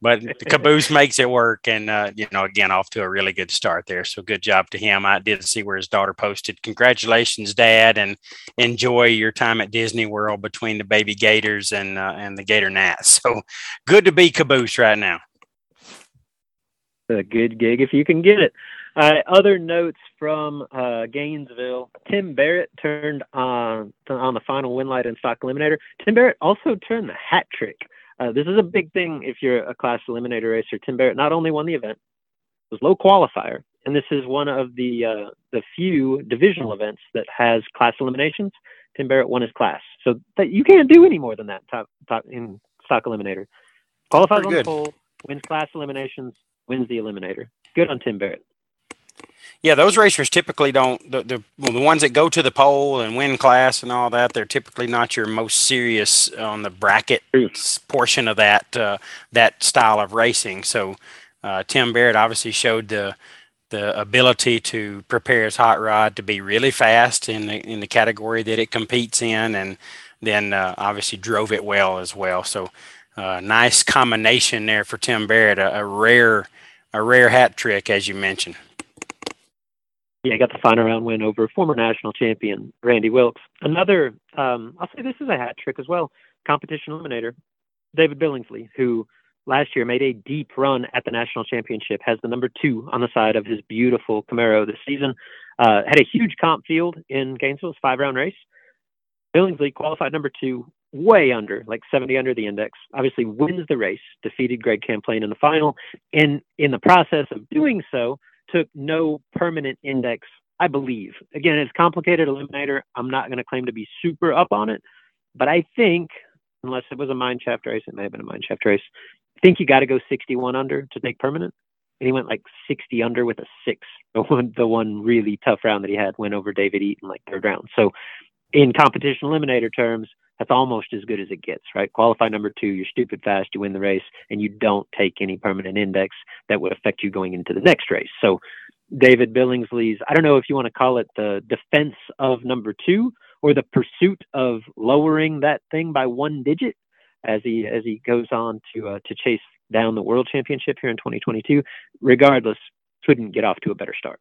but the caboose makes it work. And, uh, you know, again, off to a really good start there. So good job to him. I did see where his daughter posted. Congratulations, Dad, and enjoy your time at Disney World between the baby gators and, uh, and the gator gnats. So good to be caboose right now a good gig if you can get it. Uh, other notes from uh, Gainesville: Tim Barrett turned on on the final win light and stock eliminator. Tim Barrett also turned the hat trick. Uh, this is a big thing if you're a class eliminator racer. Tim Barrett not only won the event, was low qualifier, and this is one of the uh, the few divisional events that has class eliminations. Tim Barrett won his class, so that you can't do any more than that top, top in stock eliminator. Qualifies on the pole, wins class eliminations, wins the eliminator. Good on Tim Barrett. Yeah, those racers typically don't the the, well, the ones that go to the pole and win class and all that. They're typically not your most serious on the bracket portion of that uh, that style of racing. So uh, Tim Barrett obviously showed the the ability to prepare his hot rod to be really fast in the in the category that it competes in, and then uh, obviously drove it well as well. So uh, nice combination there for Tim Barrett, a, a rare a rare hat trick, as you mentioned. Yeah, I got the final round win over former national champion Randy Wilkes. Another, um, I'll say this is a hat trick as well. Competition eliminator, David Billingsley, who last year made a deep run at the national championship, has the number two on the side of his beautiful Camaro this season. Uh, had a huge comp field in Gainesville's five round race. Billingsley qualified number two, way under, like 70 under the index. Obviously, wins the race, defeated Greg Camplain in the final, and in the process of doing so, took no permanent index, I believe. Again, it's complicated eliminator. I'm not going to claim to be super up on it, but I think, unless it was a mine shaft race, it may have been a mine shaft race. I think you got to go 61 under to take permanent. And he went like 60 under with a six. The one, the one really tough round that he had went over David Eaton like third round. So, in competition eliminator terms, that's almost as good as it gets, right? Qualify number two, you're stupid fast, you win the race, and you don't take any permanent index that would affect you going into the next race. So, David Billingsley's, I don't know if you want to call it the defense of number two or the pursuit of lowering that thing by one digit as he as he goes on to uh, to chase down the world championship here in 2022. Regardless, couldn't get off to a better start.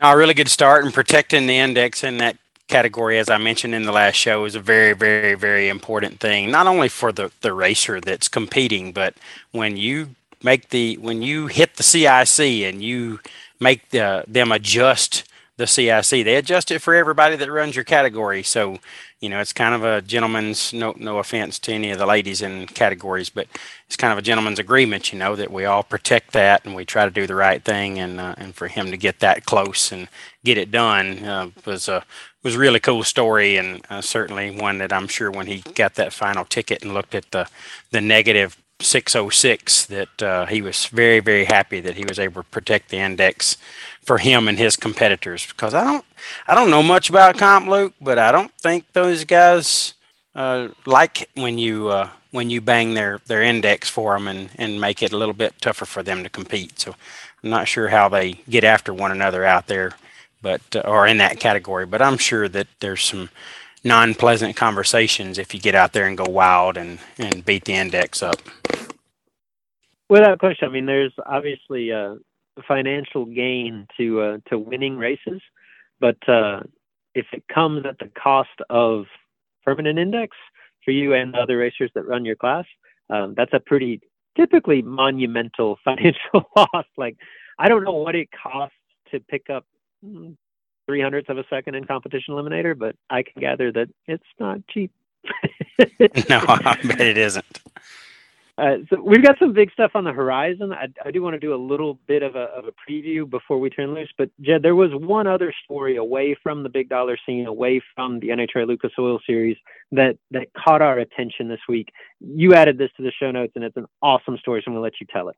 a really good start and protecting the index in that category, as I mentioned in the last show, is a very, very, very important thing. Not only for the the racer that's competing, but when you make the when you hit the CIC and you make the, them adjust the CIC, they adjust it for everybody that runs your category. So you know, it's kind of a gentleman's no no offense to any of the ladies in categories, but it's kind of a gentleman's agreement, you know, that we all protect that and we try to do the right thing, and uh, and for him to get that close and get it done uh, was a was a really cool story, and uh, certainly one that I'm sure when he got that final ticket and looked at the the negative 606 that uh, he was very very happy that he was able to protect the index for him and his competitors because I don't I don't know much about comp Luke but I don't think those guys uh, like when you uh, when you bang their their index for them and and make it a little bit tougher for them to compete. So I'm not sure how they get after one another out there, but uh, or in that category. But I'm sure that there's some non-pleasant conversations if you get out there and go wild and and beat the index up. Without question, I mean, there's obviously a financial gain to uh, to winning races, but uh, if it comes at the cost of permanent index for you and other racers that run your class, um, that's a pretty typically monumental financial loss. Like, I don't know what it costs to pick up three hundredths of a second in competition eliminator, but I can gather that it's not cheap. no, I bet it isn't. Uh, so we've got some big stuff on the horizon. I, I do want to do a little bit of a, of a preview before we turn loose. But Jed, there was one other story away from the big dollar scene, away from the NHRA Lucas Oil Series that that caught our attention this week. You added this to the show notes, and it's an awesome story. So I'm going to let you tell it.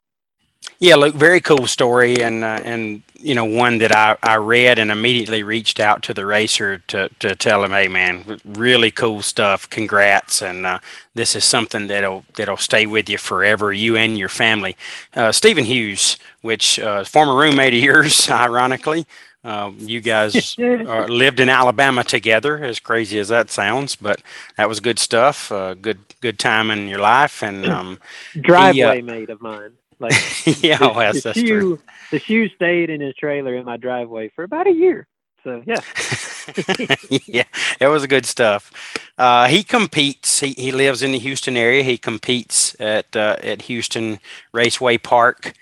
Yeah, Luke, very cool story, and uh, and you know one that I, I read and immediately reached out to the racer to to tell him, hey man, really cool stuff, congrats, and uh, this is something that'll that'll stay with you forever, you and your family. Uh, Stephen Hughes, which uh, former roommate of yours, ironically, uh, you guys uh, lived in Alabama together, as crazy as that sounds, but that was good stuff. Uh, good, good time in your life, and um, driveway he, mate of mine. Like yeah, the, well, the shoe, true. The shoe stayed in his trailer in my driveway for about a year. So yeah, yeah, it was good stuff. Uh, he competes. He, he lives in the Houston area. He competes at uh, at Houston Raceway Park.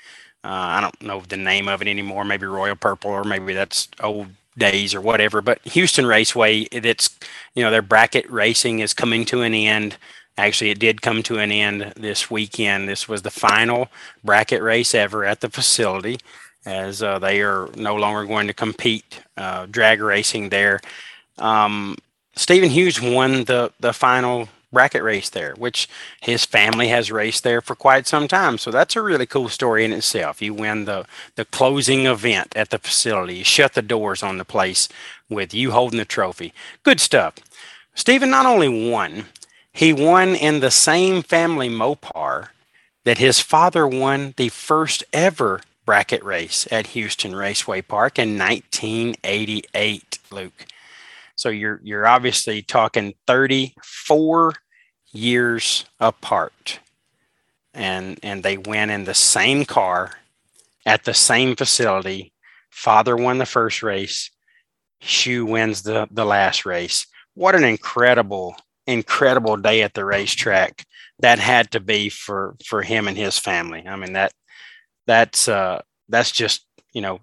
Uh, I don't know the name of it anymore. Maybe Royal Purple, or maybe that's old days or whatever. But Houston Raceway, that's you know their bracket racing is coming to an end. Actually, it did come to an end this weekend. This was the final bracket race ever at the facility, as uh, they are no longer going to compete uh, drag racing there. Um, Stephen Hughes won the the final bracket race there, which his family has raced there for quite some time. So that's a really cool story in itself. You win the the closing event at the facility. You shut the doors on the place with you holding the trophy. Good stuff. Stephen not only won, he won in the same family Mopar that his father won the first ever bracket race at Houston Raceway Park in 1988, Luke. So you're you're obviously talking 34 years apart. And and they went in the same car at the same facility. Father won the first race. Shoe wins the, the last race. What an incredible incredible day at the racetrack that had to be for for him and his family. I mean that that's uh that's just you know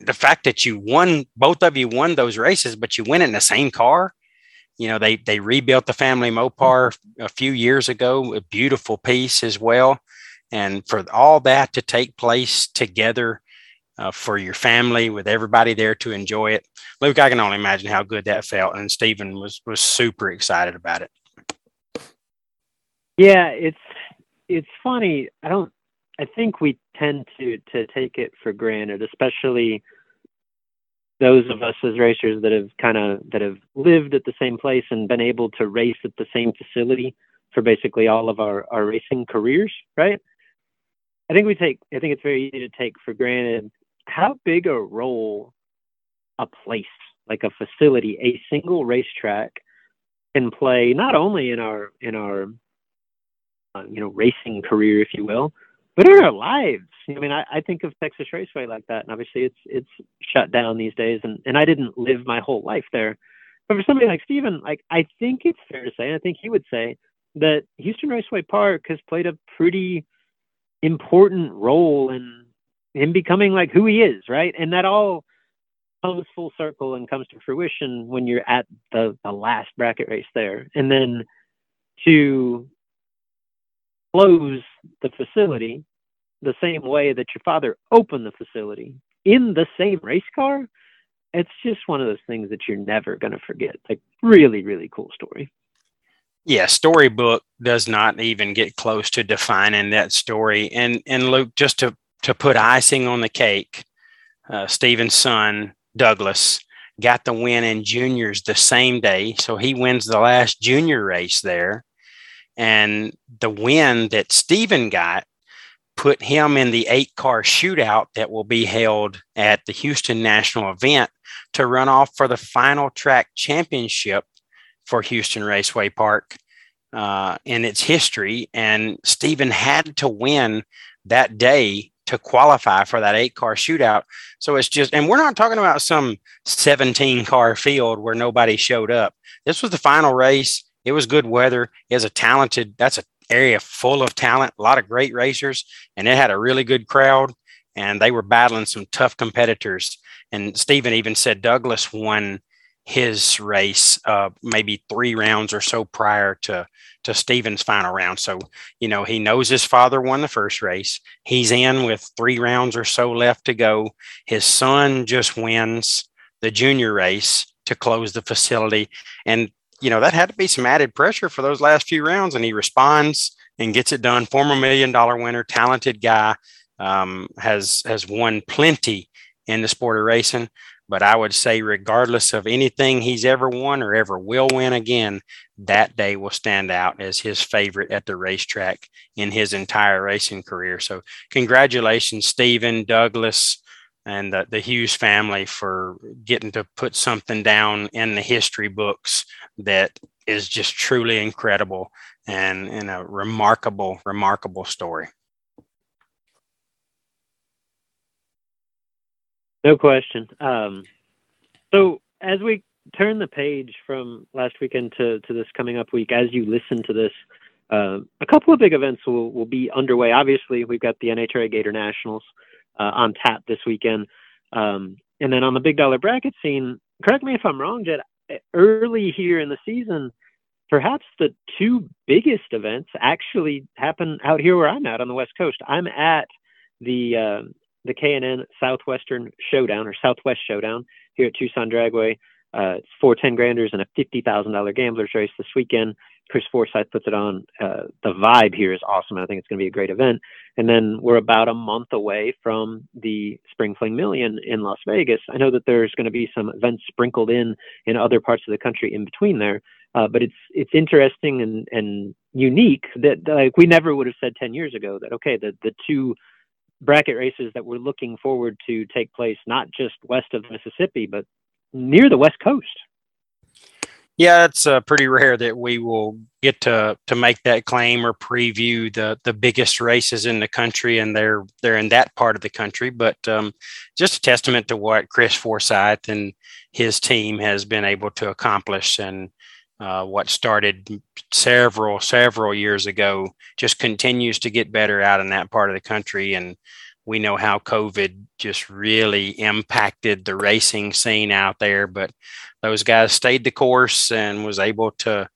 the fact that you won both of you won those races, but you win in the same car. You know they they rebuilt the family Mopar a few years ago, a beautiful piece as well, and for all that to take place together uh, for your family with everybody there to enjoy it. Luke, I can only imagine how good that felt, and Stephen was was super excited about it. Yeah, it's it's funny. I don't. I think we tend to to take it for granted, especially those of us as racers that have kind of that have lived at the same place and been able to race at the same facility for basically all of our our racing careers, right? I think we take I think it's very easy to take for granted how big a role a place like a facility, a single racetrack can play not only in our in our uh, you know racing career, if you will, but in our lives. I mean, I, I think of Texas Raceway like that, and obviously it's it's shut down these days, and and I didn't live my whole life there. But for somebody like Stephen, like I think it's fair to say, and I think he would say that Houston Raceway Park has played a pretty important role in him becoming like who he is, right? And that all comes full circle and comes to fruition when you're at the, the last bracket race there. And then to close the facility the same way that your father opened the facility in the same race car, it's just one of those things that you're never going to forget. Like, really, really cool story. Yeah, storybook does not even get close to defining that story. And and Luke, just to to put icing on the cake, uh, Stephen's son, Douglas, got the win in juniors the same day. So he wins the last junior race there. And the win that Steven got put him in the eight car shootout that will be held at the Houston National event to run off for the final track championship for Houston Raceway Park uh, in its history. And Steven had to win that day to qualify for that eight car shootout. So it's just, and we're not talking about some 17 car field where nobody showed up. This was the final race. It was good weather. It was a talented, that's an area full of talent, a lot of great racers, and it had a really good crowd. And they were battling some tough competitors. And Steven even said Douglas won his race uh, maybe three rounds or so prior to to Steven's final round. So, you know, he knows his father won the first race. He's in with three rounds or so left to go. His son just wins the junior race to close the facility. And, you know, that had to be some added pressure for those last few rounds. And he responds and gets it done. Former million dollar winner, talented guy, um, has has won plenty in the sport of racing. But I would say, regardless of anything he's ever won or ever will win again, that day will stand out as his favorite at the racetrack in his entire racing career. So, congratulations, Steven, Douglas, and the, the Hughes family for getting to put something down in the history books that is just truly incredible and, and a remarkable, remarkable story. No question. Um, so as we turn the page from last weekend to, to this coming up week, as you listen to this, uh, a couple of big events will, will be underway. Obviously, we've got the NHRA Gator Nationals uh, on tap this weekend. Um, and then on the big dollar bracket scene, correct me if I'm wrong, Jed, early here in the season, perhaps the two biggest events actually happen out here where I'm at on the West Coast. I'm at the uh, the K&N Southwestern Showdown or Southwest Showdown here at Tucson Dragway. Uh, it's four ten granders and a fifty thousand dollar gamblers race this weekend. Chris Forsyth puts it on. Uh, the vibe here is awesome. I think it's going to be a great event. And then we're about a month away from the Spring Fling Million in Las Vegas. I know that there's going to be some events sprinkled in in other parts of the country in between there. Uh, but it's it's interesting and and unique that like we never would have said 10 years ago that okay the the two bracket races that we're looking forward to take place not just west of Mississippi, but near the West Coast. Yeah, it's uh, pretty rare that we will get to to make that claim or preview the the biggest races in the country, and they're they're in that part of the country. But um, just a testament to what Chris Forsyth and his team has been able to accomplish, and uh, what started several several years ago just continues to get better out in that part of the country. And we know how covid just really impacted the racing scene out there but those guys stayed the course and was able to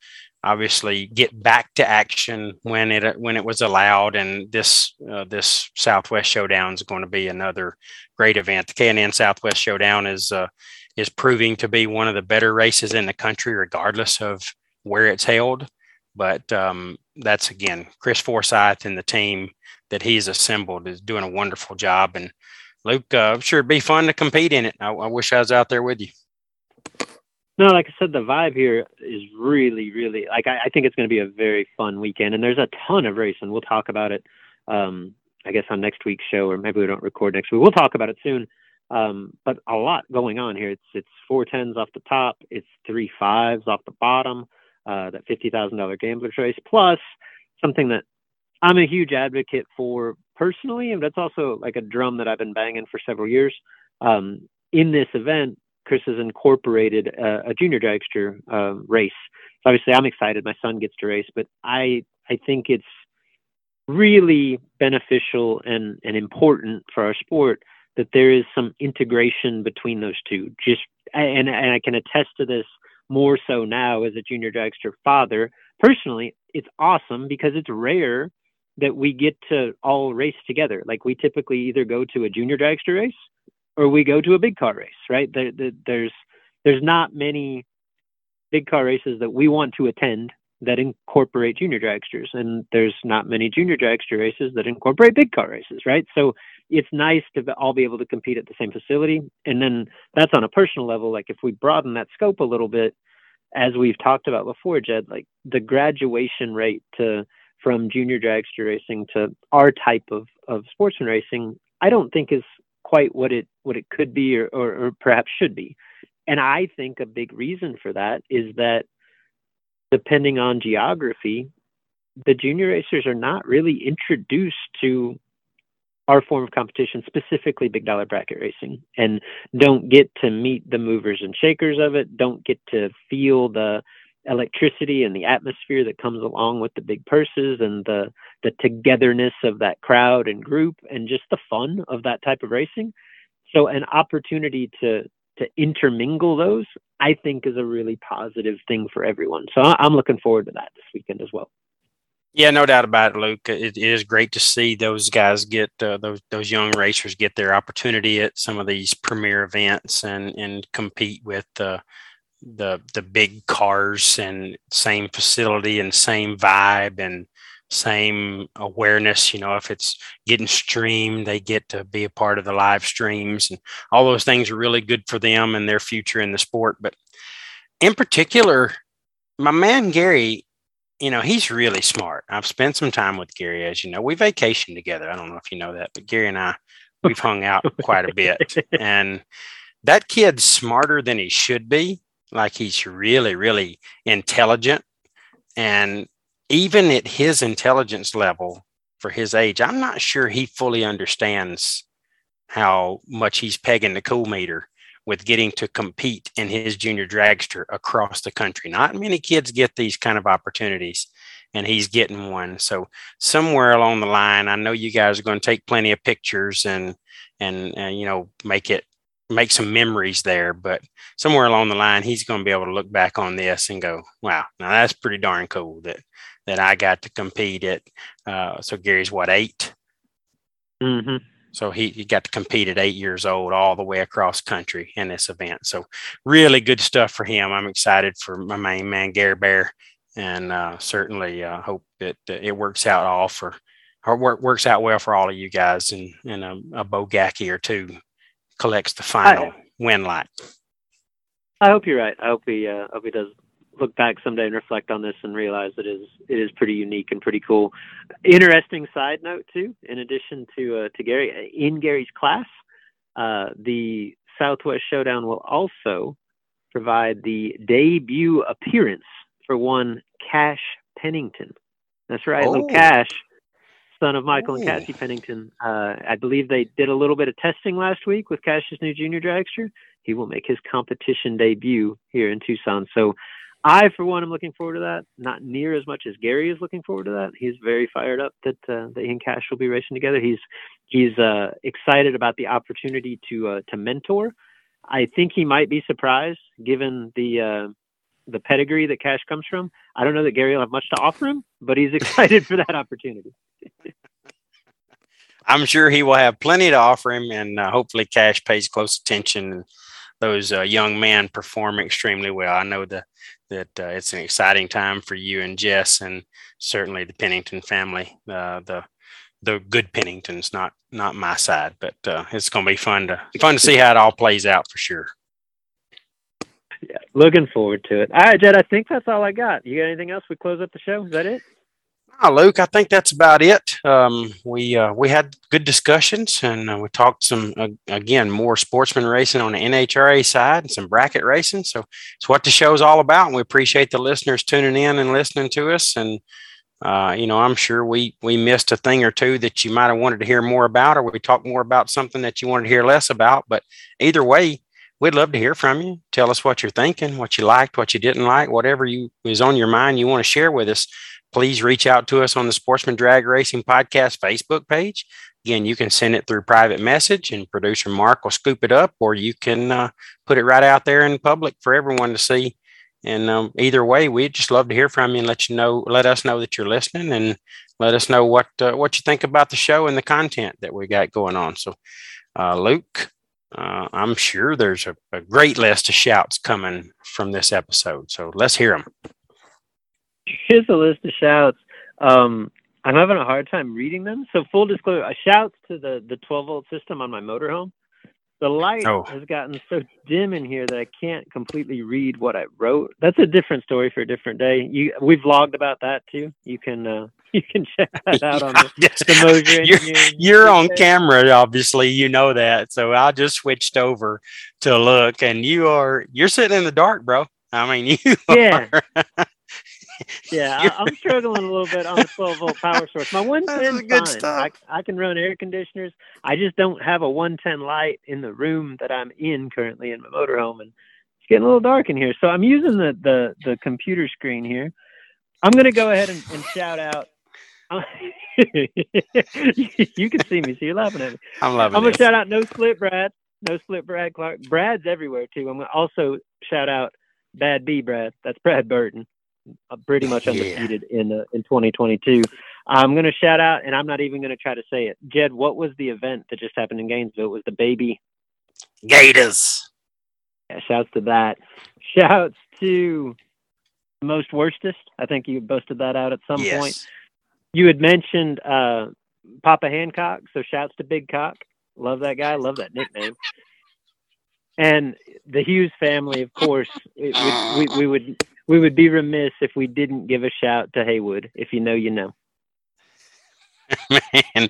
obviously get back to action when it when it was allowed. And this uh, this southwest showdown is going to be another great event. The K&N southwest showdown is uh, is proving to be one of the better races in the country, regardless of where it's held. But um, that's again, Chris Forsyth and the team that he's assembled is doing a wonderful job. And Luke, uh, I'm sure it'd be fun to compete in it. I, I wish I was out there with you. No, like I said, the vibe here is really, really like I, I think it's going to be a very fun weekend, and there's a ton of racing. We'll talk about it, um, I guess, on next week's show, or maybe we don't record next week. We'll talk about it soon. Um, but a lot going on here. It's it's four tens off the top. It's three fives off the bottom. Uh, that fifty thousand dollar gambler choice plus something that I'm a huge advocate for personally, and that's also like a drum that I've been banging for several years. Um, in this event, Chris has incorporated a, a junior dragster uh, race. So obviously, I'm excited. My son gets to race, but I I think it's really beneficial and and important for our sport that there is some integration between those two. Just and and I can attest to this more so now as a junior dragster father. Personally, it's awesome because it's rare that we get to all race together. Like we typically either go to a junior dragster race or we go to a big car race, right? There, there, there's there's not many big car races that we want to attend that incorporate junior dragsters, and there's not many junior dragster races that incorporate big car races, right? So it's nice to all be able to compete at the same facility. And then that's on a personal level. Like if we broaden that scope a little bit, as we've talked about before, Jed, like the graduation rate to from junior dragster racing to our type of, of sportsman racing, I don't think is quite what it what it could be or, or, or perhaps should be. And I think a big reason for that is that depending on geography, the junior racers are not really introduced to our form of competition, specifically big dollar bracket racing, and don't get to meet the movers and shakers of it, don't get to feel the electricity and the atmosphere that comes along with the big purses and the the togetherness of that crowd and group and just the fun of that type of racing. So an opportunity to to intermingle those, I think, is a really positive thing for everyone. So I'm looking forward to that this weekend as well. Yeah, no doubt about it, Luke. It is great to see those guys get uh, those those young racers get their opportunity at some of these premier events and and compete with uh, the the big cars and same facility and same vibe and same awareness. You know, if it's getting streamed, they get to be a part of the live streams and all those things are really good for them and their future in the sport. But in particular, my man Gary you know, he's really smart. I've spent some time with Gary, as you know. We vacationed together. I don't know if you know that, but Gary and I, we've hung out quite a bit. And that kid's smarter than he should be. Like he's really, really intelligent. And even at his intelligence level for his age, I'm not sure he fully understands how much he's pegging the cool meter with getting to compete in his junior dragster across the country. Not many kids get these kind of opportunities, and he's getting one. So somewhere along the line, I know you guys are going to take plenty of pictures and and, and you know make it make some memories there. But somewhere along the line, he's going to be able to look back on this and go, "Wow, now that's pretty darn cool that that I got to compete at." Uh, so Gary's what 8 mm-hmm. So he, he got to compete at eight years old all the way across country in this event. So really good stuff for him. I'm excited for my main man, Gary Bear, and uh, certainly uh, hope that it works out all for or work, works out well for all of you guys and, and a, a Bogacki or two collects the final I, win like. I hope you're right. I hope he, uh, hope he does look back someday and reflect on this and realize it is it is pretty unique and pretty cool. Interesting side note too. In addition to uh, to Gary, in Gary's class, uh, the Southwest Showdown will also provide the debut appearance for one Cash Pennington. That's right, oh. little Cash, son of Michael oh. and Cassie Pennington. Uh, I believe they did a little bit of testing last week with Cash's new junior dragster. He will make his competition debut here in Tucson. So I, for one, am looking forward to that. Not near as much as Gary is looking forward to that. He's very fired up that uh, that he and Cash will be racing together. He's he's uh, excited about the opportunity to uh, to mentor. I think he might be surprised given the uh, the pedigree that Cash comes from. I don't know that Gary will have much to offer him, but he's excited for that opportunity. I'm sure he will have plenty to offer him, and uh, hopefully Cash pays close attention and those uh, young men perform extremely well. I know the that uh, it's an exciting time for you and Jess, and certainly the Pennington family, uh, the the good Penningtons, not not my side, but uh, it's going to be fun to fun to see how it all plays out for sure. Yeah, looking forward to it. All right, Jed, I think that's all I got. You got anything else? We close up the show. Is that it? Oh, Luke, I think that's about it. Um, we uh, we had good discussions, and uh, we talked some uh, again more sportsman racing on the NHRA side and some bracket racing. So it's what the show's all about, and we appreciate the listeners tuning in and listening to us. And uh, you know, I'm sure we we missed a thing or two that you might have wanted to hear more about, or we talked more about something that you wanted to hear less about. But either way, we'd love to hear from you. Tell us what you're thinking, what you liked, what you didn't like, whatever you is on your mind you want to share with us please reach out to us on the Sportsman Drag Racing Podcast Facebook page. Again, you can send it through private message and producer Mark will scoop it up, or you can uh, put it right out there in public for everyone to see. And um, either way, we'd just love to hear from you and let you know, let us know that you're listening and let us know what uh, what you think about the show and the content that we got going on. So, uh, Luke, uh, I'm sure there's a, a great list of shouts coming from this episode. So let's hear them here's a list of shouts. Um, I'm having a hard time reading them. So full disclosure, uh, shouts to the the 12 volt system on my motorhome. The light Oh. has gotten so dim in here that I can't completely read what I wrote. That's a different story for a different day. You, we've vlogged about that too. You can, uh, you can check that out on the, Yes. the Moser You're- You're on camera, obviously. You know that. So I just switched over to look, and you are you're sitting in the dark, bro. I mean, you. Yeah. are- Yeah, I, I'm struggling a little bit on the 12 volt power source. My 110 That's good fine. stuff. I, I can run air conditioners. I just don't have a 110 light in the room that I'm in currently in my motorhome, and it's getting a little dark in here. So I'm using the the, the computer screen here. I'm gonna go ahead and, and shout out. you can see me, so you're laughing at me. I'm loving I'm gonna this. shout out No Split Brad, No Split Brad Clark. Brad's everywhere too. I'm gonna also shout out Bad B Brad. That's Brad Burton, pretty much Yeah. undefeated in uh, in 2022. I'm gonna shout out, and I'm not even gonna try to say it. Jed, what was the event that just happened in Gainesville? It was the baby. Gators. Yeah, shouts to that. Shouts to the most worstest. I think you busted that out at some yes. point. You had mentioned uh, Papa Hancock, so shouts to Big Cock. Love that guy. Love that nickname. And the Hughes family, of course, it would, we, we would we would be remiss if we didn't give a shout to Haywood. If you know, you know. Man,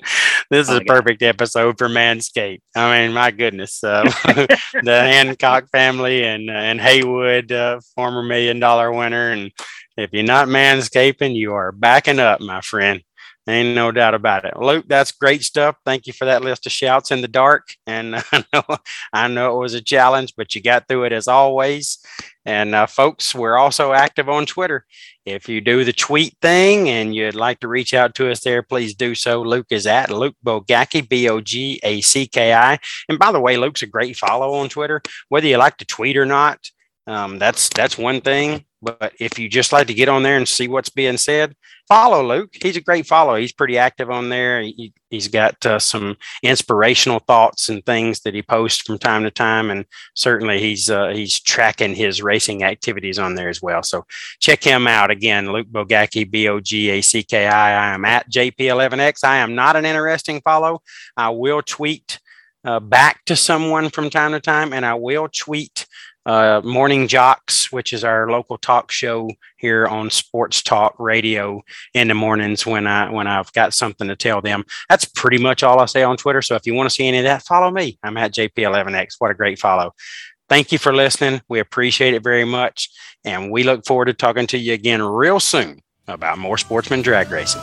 this is My a God. perfect episode for Manscaped. I mean, my goodness, uh, the Hancock family and and Haywood, uh, former million dollar winner, and if you're not manscaping, you are backing up, my friend. Ain't no doubt about it. Luke, that's great stuff. Thank you for that list of shouts in the dark. And I know, I know it was a challenge, but you got through it as always. And uh, folks, we're also active on Twitter. If you do the tweet thing and you'd like to reach out to us there, please do so. Luke is at Luke Bogacki, B O G A C K I. And by the way, Luke's a great follow on Twitter. Whether you like to tweet or not, um, that's that's one thing. But if you just like to get on there and see what's being said, follow Luke. He's a great follow. He's pretty active on there. He, he's got uh, some inspirational thoughts and things that he posts from time to time, and certainly he's uh, he's tracking his racing activities on there as well. So check him out again. Luke Bogacki, B O G A C K I. I am at JP11X. I am not an interesting follow. I will tweet uh, back to someone from time to time, and I will tweet uh, Morning Jocks, which is our local talk show here on Sports Talk Radio in the mornings when I when I've got something to tell them. That's pretty much all I say on Twitter. So if you want to see any of that, follow me. I'm at JP11X. What a great follow. Thank you for listening. We appreciate it very much. And we look forward to talking to you again real soon about more sportsman drag racing.